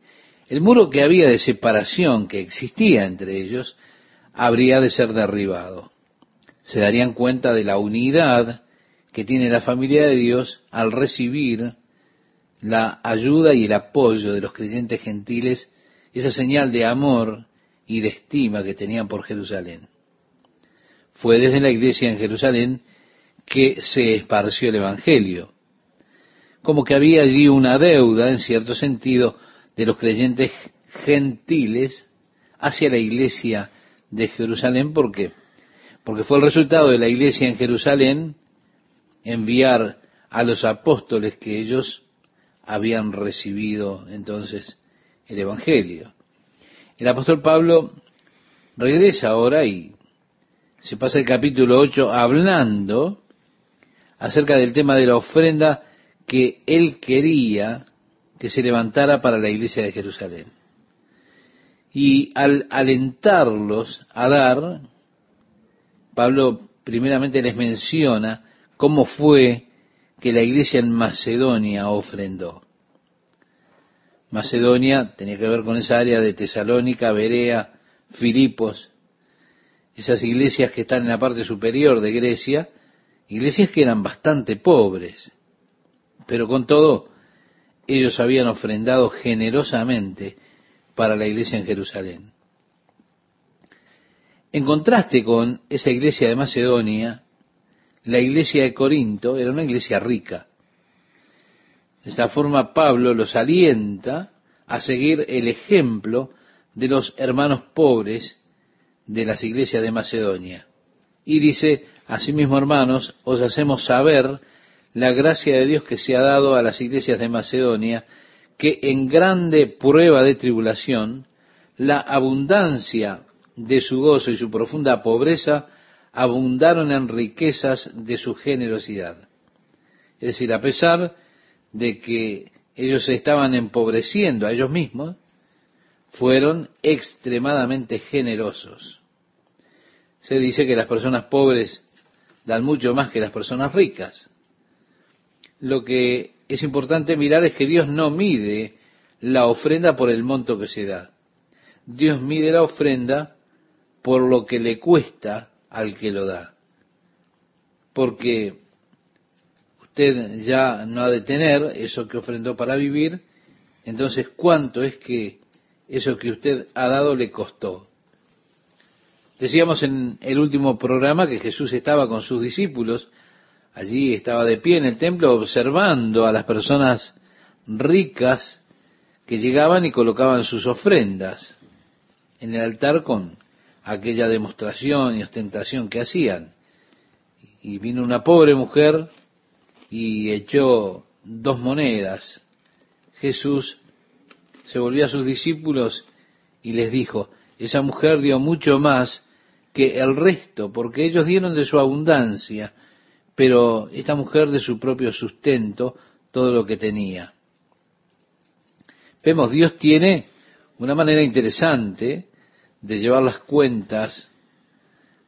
el muro que había de separación que existía entre ellos habría de ser derribado. Se darían cuenta de la unidad que tiene la familia de Dios al recibir la ayuda y el apoyo de los creyentes gentiles, esa señal de amor y de estima que tenían por Jerusalén. Fue desde la iglesia en Jerusalén que se esparció el Evangelio. Como que había allí una deuda, en cierto sentido, de los creyentes gentiles hacia la iglesia de Jerusalén porque porque fue el resultado de la iglesia en Jerusalén enviar a los apóstoles que ellos habían recibido entonces el Evangelio. El apóstol Pablo regresa ahora y se pasa el capítulo 8 hablando acerca del tema de la ofrenda que él quería que se levantara para la iglesia de Jerusalén. Y al alentarlos a dar, Pablo primeramente les menciona cómo fue que la iglesia en Macedonia ofrendó. Macedonia tenía que ver con esa área de Tesalónica, Berea, Filipos, esas iglesias que están en la parte superior de Grecia, iglesias que eran bastante pobres, pero con todo ellos habían ofrendado generosamente para la iglesia en Jerusalén. En contraste con esa iglesia de Macedonia, la iglesia de Corinto era una iglesia rica. De esta forma Pablo los alienta a seguir el ejemplo de los hermanos pobres de las iglesias de Macedonia. Y dice, asimismo hermanos, os hacemos saber la gracia de Dios que se ha dado a las iglesias de Macedonia, que en grande prueba de tribulación, la abundancia de su gozo y su profunda pobreza abundaron en riquezas de su generosidad. Es decir, a pesar de que ellos se estaban empobreciendo a ellos mismos, fueron extremadamente generosos. Se dice que las personas pobres dan mucho más que las personas ricas. Lo que es importante mirar es que Dios no mide la ofrenda por el monto que se da. Dios mide la ofrenda por lo que le cuesta al que lo da. Porque usted ya no ha de tener eso que ofrendó para vivir, entonces ¿cuánto es que eso que usted ha dado le costó? Decíamos en el último programa que Jesús estaba con sus discípulos, allí estaba de pie en el templo observando a las personas ricas que llegaban y colocaban sus ofrendas en el altar con aquella demostración y ostentación que hacían. Y vino una pobre mujer y echó dos monedas. Jesús se volvió a sus discípulos y les dijo, esa mujer dio mucho más que el resto, porque ellos dieron de su abundancia, pero esta mujer de su propio sustento todo lo que tenía. Vemos, Dios tiene una manera interesante de llevar las cuentas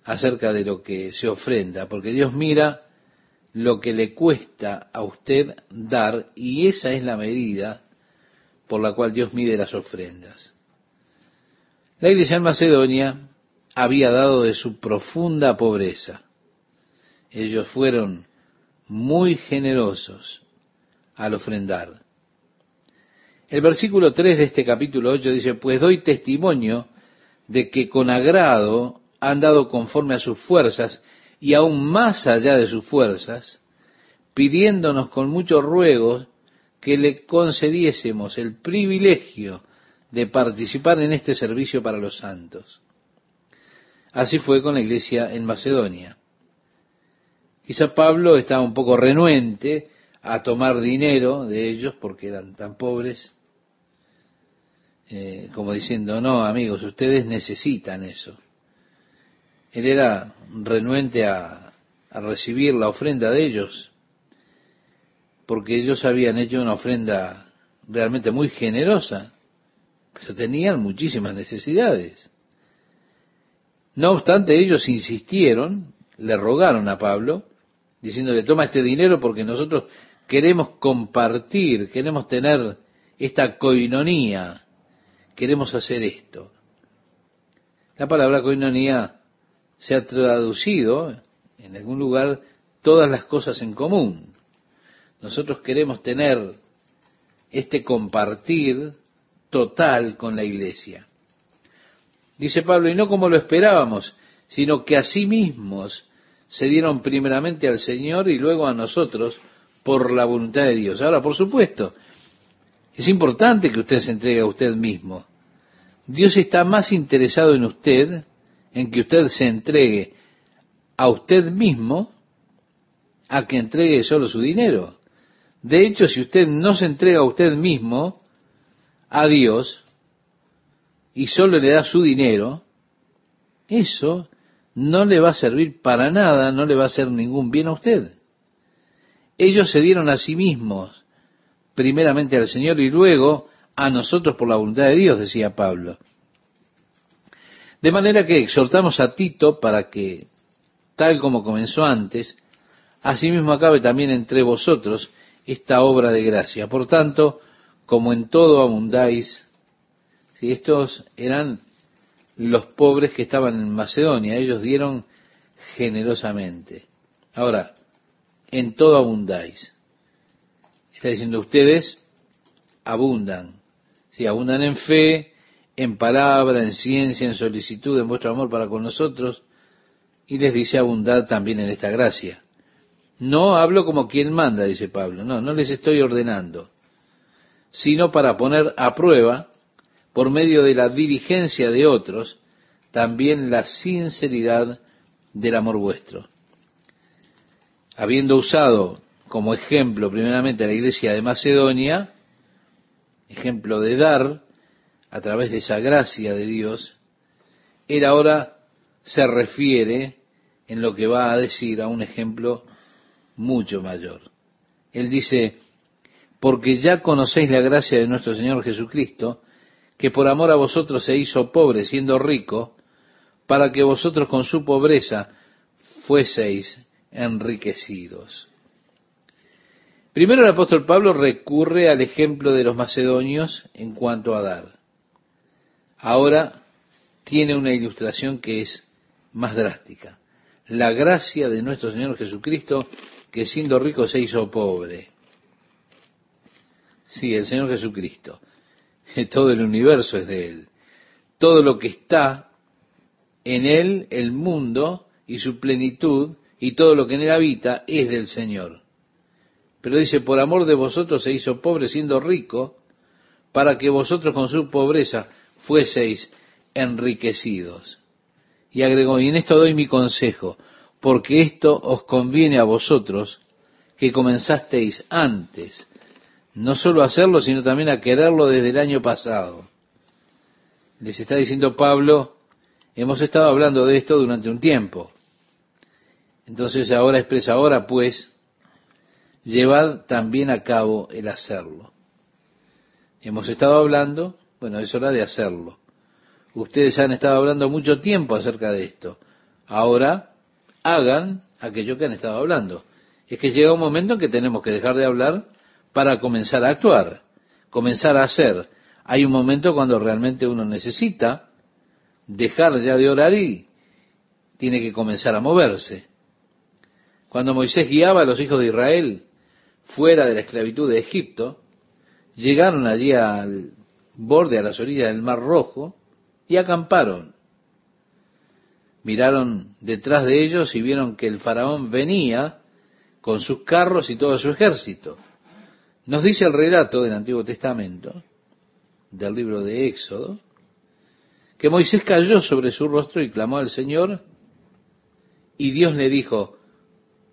acerca de lo que se ofrenda, porque Dios mira lo que le cuesta a usted dar y esa es la medida por la cual Dios mide las ofrendas. La iglesia en Macedonia había dado de su profunda pobreza. Ellos fueron muy generosos al ofrendar. El versículo 3 de este capítulo 8 dice, pues doy testimonio de que con agrado han dado conforme a sus fuerzas y aún más allá de sus fuerzas, pidiéndonos con muchos ruegos que le concediésemos el privilegio de participar en este servicio para los santos. Así fue con la iglesia en Macedonia. Quizá Pablo estaba un poco renuente a tomar dinero de ellos porque eran tan pobres, eh, como diciendo, no, amigos, ustedes necesitan eso. Él era renuente a, a recibir la ofrenda de ellos, porque ellos habían hecho una ofrenda realmente muy generosa, pero tenían muchísimas necesidades. No obstante, ellos insistieron, le rogaron a Pablo, diciéndole, toma este dinero porque nosotros queremos compartir, queremos tener esta coinonía queremos hacer esto. La palabra coinonía se ha traducido en algún lugar todas las cosas en común. Nosotros queremos tener este compartir total con la iglesia. Dice Pablo, y no como lo esperábamos, sino que a sí mismos se dieron primeramente al Señor y luego a nosotros por la voluntad de Dios. Ahora, por supuesto, es importante que usted se entregue a usted mismo. Dios está más interesado en usted, en que usted se entregue a usted mismo a que entregue solo su dinero. De hecho, si usted no se entrega a usted mismo, a Dios, y solo le da su dinero, eso no le va a servir para nada, no le va a hacer ningún bien a usted. Ellos se dieron a sí mismos, primeramente al Señor y luego a nosotros por la voluntad de Dios, decía Pablo. De manera que exhortamos a Tito para que, tal como comenzó antes, asimismo acabe también entre vosotros esta obra de gracia. Por tanto, como en todo abundáis, si estos eran los pobres que estaban en Macedonia, ellos dieron generosamente. Ahora, en todo abundáis. Está diciendo ustedes abundan. Si abundan en fe, en palabra, en ciencia, en solicitud, en vuestro amor para con nosotros, y les dice abundad también en esta gracia. No hablo como quien manda, dice Pablo, no, no les estoy ordenando, sino para poner a prueba, por medio de la diligencia de otros, también la sinceridad del amor vuestro. Habiendo usado como ejemplo primeramente la iglesia de Macedonia, ejemplo de dar a través de esa gracia de Dios, él ahora se refiere en lo que va a decir a un ejemplo mucho mayor. Él dice, porque ya conocéis la gracia de nuestro Señor Jesucristo, que por amor a vosotros se hizo pobre siendo rico, para que vosotros con su pobreza fueseis enriquecidos. Primero el apóstol Pablo recurre al ejemplo de los macedonios en cuanto a dar. Ahora tiene una ilustración que es más drástica. La gracia de nuestro Señor Jesucristo que siendo rico se hizo pobre. Sí, el Señor Jesucristo. Todo el universo es de Él. Todo lo que está en Él, el mundo y su plenitud, y todo lo que en Él habita, es del Señor. Pero dice, por amor de vosotros se hizo pobre siendo rico, para que vosotros con su pobreza fueseis enriquecidos. Y agregó, y en esto doy mi consejo, porque esto os conviene a vosotros que comenzasteis antes, no solo a hacerlo, sino también a quererlo desde el año pasado. Les está diciendo Pablo, hemos estado hablando de esto durante un tiempo. Entonces ahora expresa, ahora pues, llevad también a cabo el hacerlo. Hemos estado hablando, bueno, es hora de hacerlo. Ustedes han estado hablando mucho tiempo acerca de esto. Ahora hagan aquello que han estado hablando. Es que llega un momento en que tenemos que dejar de hablar para comenzar a actuar, comenzar a hacer. Hay un momento cuando realmente uno necesita dejar ya de orar y tiene que comenzar a moverse. Cuando Moisés guiaba a los hijos de Israel fuera de la esclavitud de Egipto, llegaron allí al borde, a las orillas del Mar Rojo, y acamparon miraron detrás de ellos y vieron que el faraón venía con sus carros y todo su ejército. Nos dice el relato del Antiguo Testamento, del libro de Éxodo, que Moisés cayó sobre su rostro y clamó al Señor, y Dios le dijo,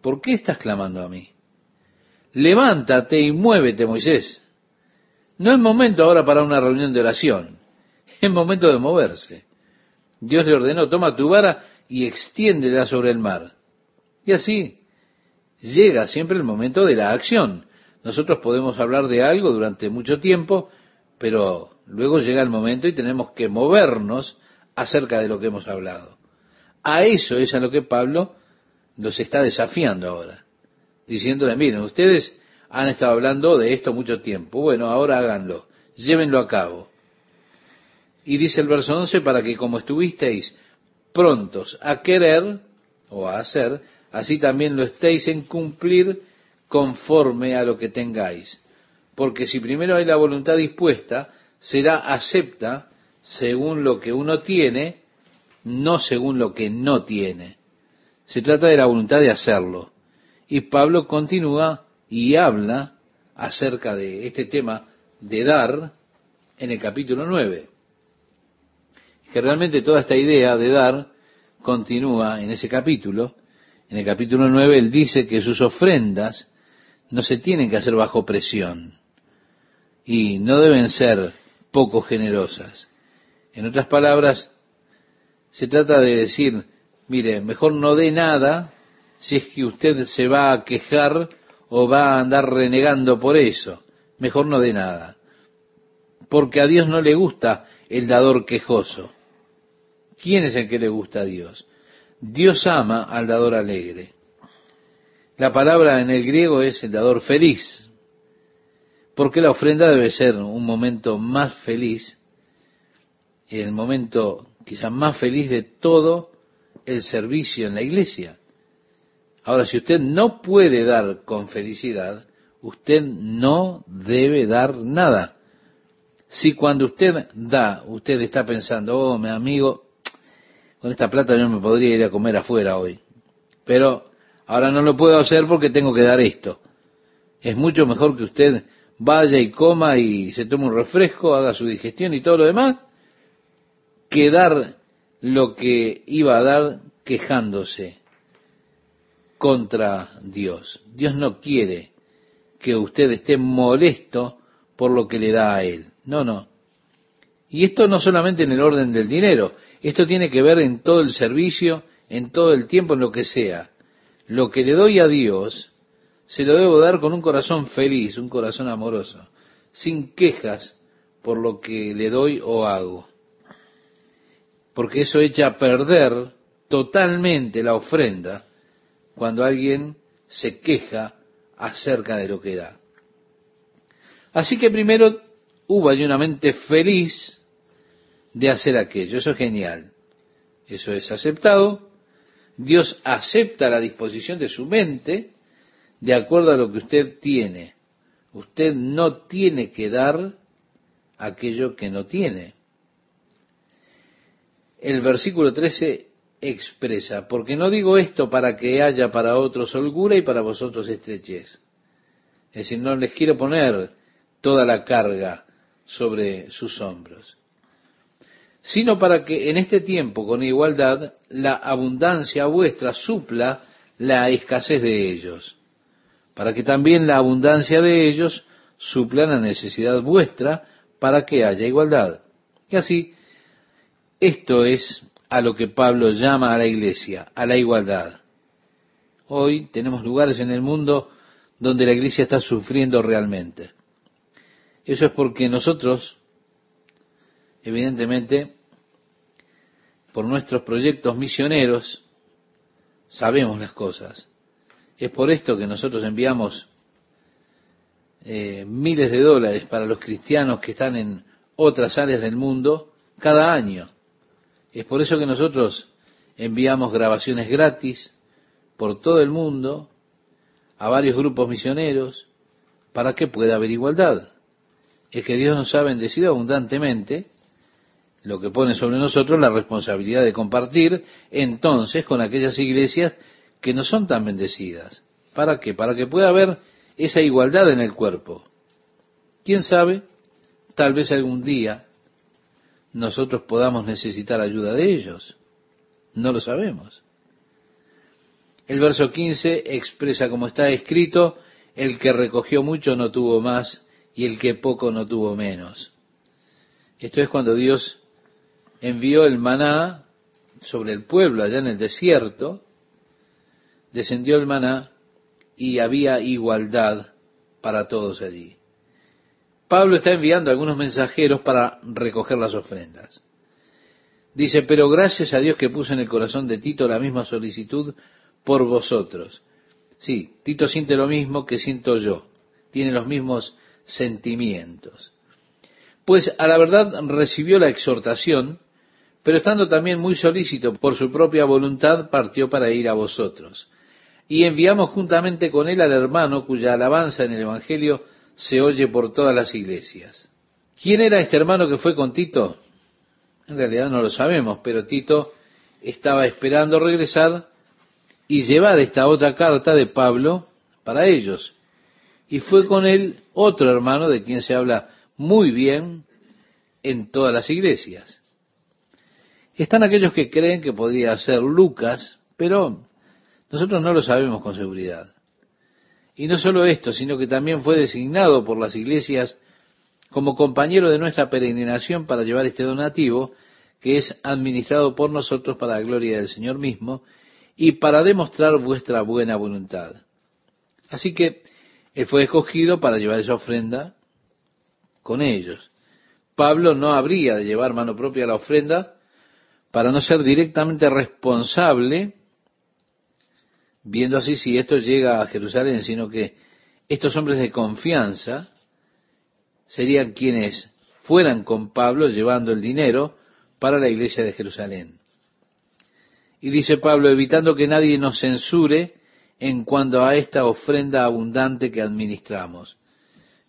¿por qué estás clamando a mí? Levántate y muévete, Moisés. No es momento ahora para una reunión de oración, es momento de moverse. Dios le ordenó, toma tu vara y extiéndela sobre el mar. Y así llega siempre el momento de la acción. Nosotros podemos hablar de algo durante mucho tiempo, pero luego llega el momento y tenemos que movernos acerca de lo que hemos hablado. A eso es a lo que Pablo los está desafiando ahora, diciéndole, miren, ustedes han estado hablando de esto mucho tiempo, bueno, ahora háganlo, llévenlo a cabo. Y dice el verso 11, para que como estuvisteis prontos a querer o a hacer, así también lo estéis en cumplir conforme a lo que tengáis. Porque si primero hay la voluntad dispuesta, será acepta según lo que uno tiene, no según lo que no tiene. Se trata de la voluntad de hacerlo. Y Pablo continúa y habla acerca de este tema de dar en el capítulo 9 que realmente toda esta idea de dar continúa en ese capítulo, En el capítulo 9 él dice que sus ofrendas no se tienen que hacer bajo presión y no deben ser poco generosas. En otras palabras, se trata de decir, mire, mejor no dé nada si es que usted se va a quejar o va a andar renegando por eso. Mejor no dé nada. Porque a Dios no le gusta el dador quejoso. ¿Quién es el que le gusta a Dios? Dios ama al dador alegre. La palabra en el griego es el dador feliz, porque la ofrenda debe ser un momento más feliz, el momento quizás más feliz de todo el servicio en la iglesia. Ahora, si usted no puede dar con felicidad, usted no debe dar nada. Si cuando usted da, usted está pensando, oh, mi amigo, con esta plata yo me podría ir a comer afuera hoy, pero ahora no lo puedo hacer porque tengo que dar esto. Es mucho mejor que usted vaya y coma y se tome un refresco, haga su digestión y todo lo demás, que dar lo que iba a dar quejándose contra Dios. Dios no quiere que usted esté molesto por lo que le da a Él. No, no. Y esto no solamente en el orden del dinero, esto tiene que ver en todo el servicio, en todo el tiempo, en lo que sea. Lo que le doy a Dios, se lo debo dar con un corazón feliz, un corazón amoroso, sin quejas por lo que le doy o hago. Porque eso echa a perder totalmente la ofrenda cuando alguien se queja acerca de lo que da. Así que primero hubo allí una mente feliz de hacer aquello. Eso es genial. Eso es aceptado. Dios acepta la disposición de su mente de acuerdo a lo que usted tiene. Usted no tiene que dar aquello que no tiene. El versículo 13 expresa, porque no digo esto para que haya para otros holgura y para vosotros estrechez. Es decir, no les quiero poner toda la carga sobre sus hombros, sino para que en este tiempo, con igualdad, la abundancia vuestra supla la escasez de ellos, para que también la abundancia de ellos supla la necesidad vuestra para que haya igualdad. Y así, esto es a lo que Pablo llama a la iglesia, a la igualdad. Hoy tenemos lugares en el mundo donde la iglesia está sufriendo realmente. Eso es porque nosotros, evidentemente, por nuestros proyectos misioneros, sabemos las cosas. Es por esto que nosotros enviamos eh, miles de dólares para los cristianos que están en otras áreas del mundo cada año. Es por eso que nosotros enviamos grabaciones gratis por todo el mundo a varios grupos misioneros para que pueda haber igualdad. Es que Dios nos ha bendecido abundantemente, lo que pone sobre nosotros la responsabilidad de compartir entonces con aquellas iglesias que no son tan bendecidas. ¿Para qué? Para que pueda haber esa igualdad en el cuerpo. ¿Quién sabe? Tal vez algún día nosotros podamos necesitar ayuda de ellos. No lo sabemos. El verso 15 expresa como está escrito, el que recogió mucho no tuvo más y el que poco no tuvo menos. Esto es cuando Dios envió el maná sobre el pueblo allá en el desierto, descendió el maná y había igualdad para todos allí. Pablo está enviando algunos mensajeros para recoger las ofrendas. Dice, pero gracias a Dios que puso en el corazón de Tito la misma solicitud por vosotros. Sí, Tito siente lo mismo que siento yo, tiene los mismos sentimientos. Pues a la verdad recibió la exhortación, pero estando también muy solícito por su propia voluntad, partió para ir a vosotros. Y enviamos juntamente con él al hermano cuya alabanza en el Evangelio se oye por todas las iglesias. ¿Quién era este hermano que fue con Tito? En realidad no lo sabemos, pero Tito estaba esperando regresar y llevar esta otra carta de Pablo para ellos. Y fue con él otro hermano de quien se habla muy bien en todas las iglesias. Están aquellos que creen que podría ser Lucas, pero Nosotros no lo sabemos con seguridad. Y no solo esto, sino que también fue designado por las iglesias como compañero de nuestra peregrinación para llevar este donativo, que es administrado por nosotros para la gloria del Señor mismo y para demostrar vuestra buena voluntad. Así que él fue escogido para llevar esa ofrenda con ellos. Pablo no habría de llevar mano propia la ofrenda para no ser directamente responsable, viendo así si esto llega a Jerusalén, sino que estos hombres de confianza serían quienes fueran con Pablo llevando el dinero para la iglesia de Jerusalén. Y dice Pablo, evitando que nadie nos censure en cuanto a esta ofrenda abundante que administramos.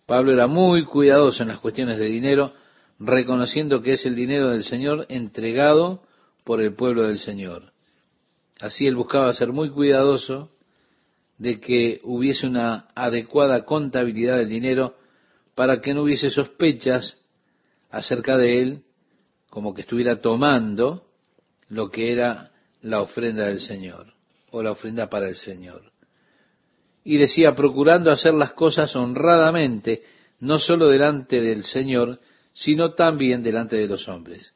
Pablo era muy cuidadoso en las cuestiones de dinero, reconociendo que es el dinero del Señor entregado por el pueblo del Señor. Así él buscaba ser muy cuidadoso de que hubiese una adecuada contabilidad del dinero para que no hubiese sospechas acerca de él, como que estuviera tomando lo que era la ofrenda del Señor, o la ofrenda para el Señor. Y decía, procurando hacer las cosas honradamente, no solo delante del Señor, sino también delante de los hombres.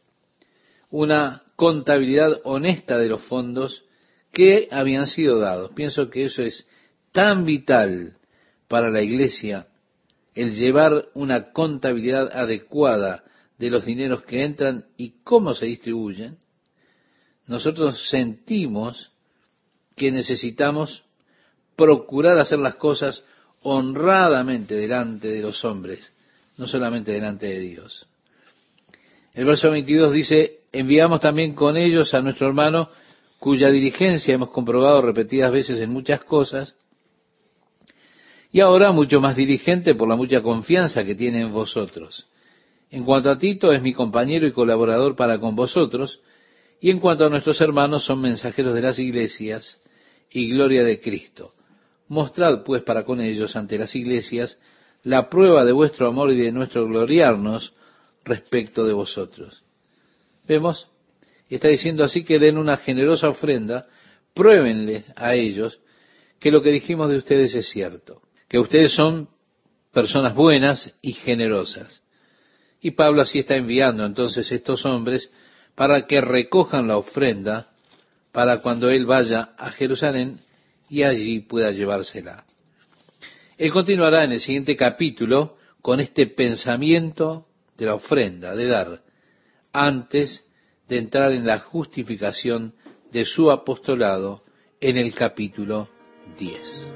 Una contabilidad honesta de los fondos que habían sido dados. Pienso que eso es tan vital para la iglesia, el llevar una contabilidad adecuada de los dineros que entran y cómo se distribuyen, nosotros sentimos que necesitamos procurar hacer las cosas honradamente delante de los hombres, no solamente delante de Dios. El verso 22 dice, enviamos también con ellos a nuestro hermano, cuya diligencia hemos comprobado repetidas veces en muchas cosas, y ahora mucho más diligente por la mucha confianza que tiene en vosotros. En cuanto a Tito, es mi compañero y colaborador para con vosotros, y en cuanto a nuestros hermanos, son mensajeros de las iglesias y gloria de Cristo. Mostrad pues para con ellos ante las iglesias la prueba de vuestro amor y de nuestro gloriarnos respecto de vosotros. ¿Vemos? Está diciendo así que den una generosa ofrenda, pruébenle a ellos que lo que dijimos de ustedes es cierto, que ustedes son personas buenas y generosas. Y Pablo así está enviando entonces estos hombres para que recojan la ofrenda para cuando él vaya a Jerusalén y allí pueda llevársela. Él continuará en el siguiente capítulo con este pensamiento de la ofrenda, de dar, antes de entrar en la justificación de su apostolado en el capítulo 10.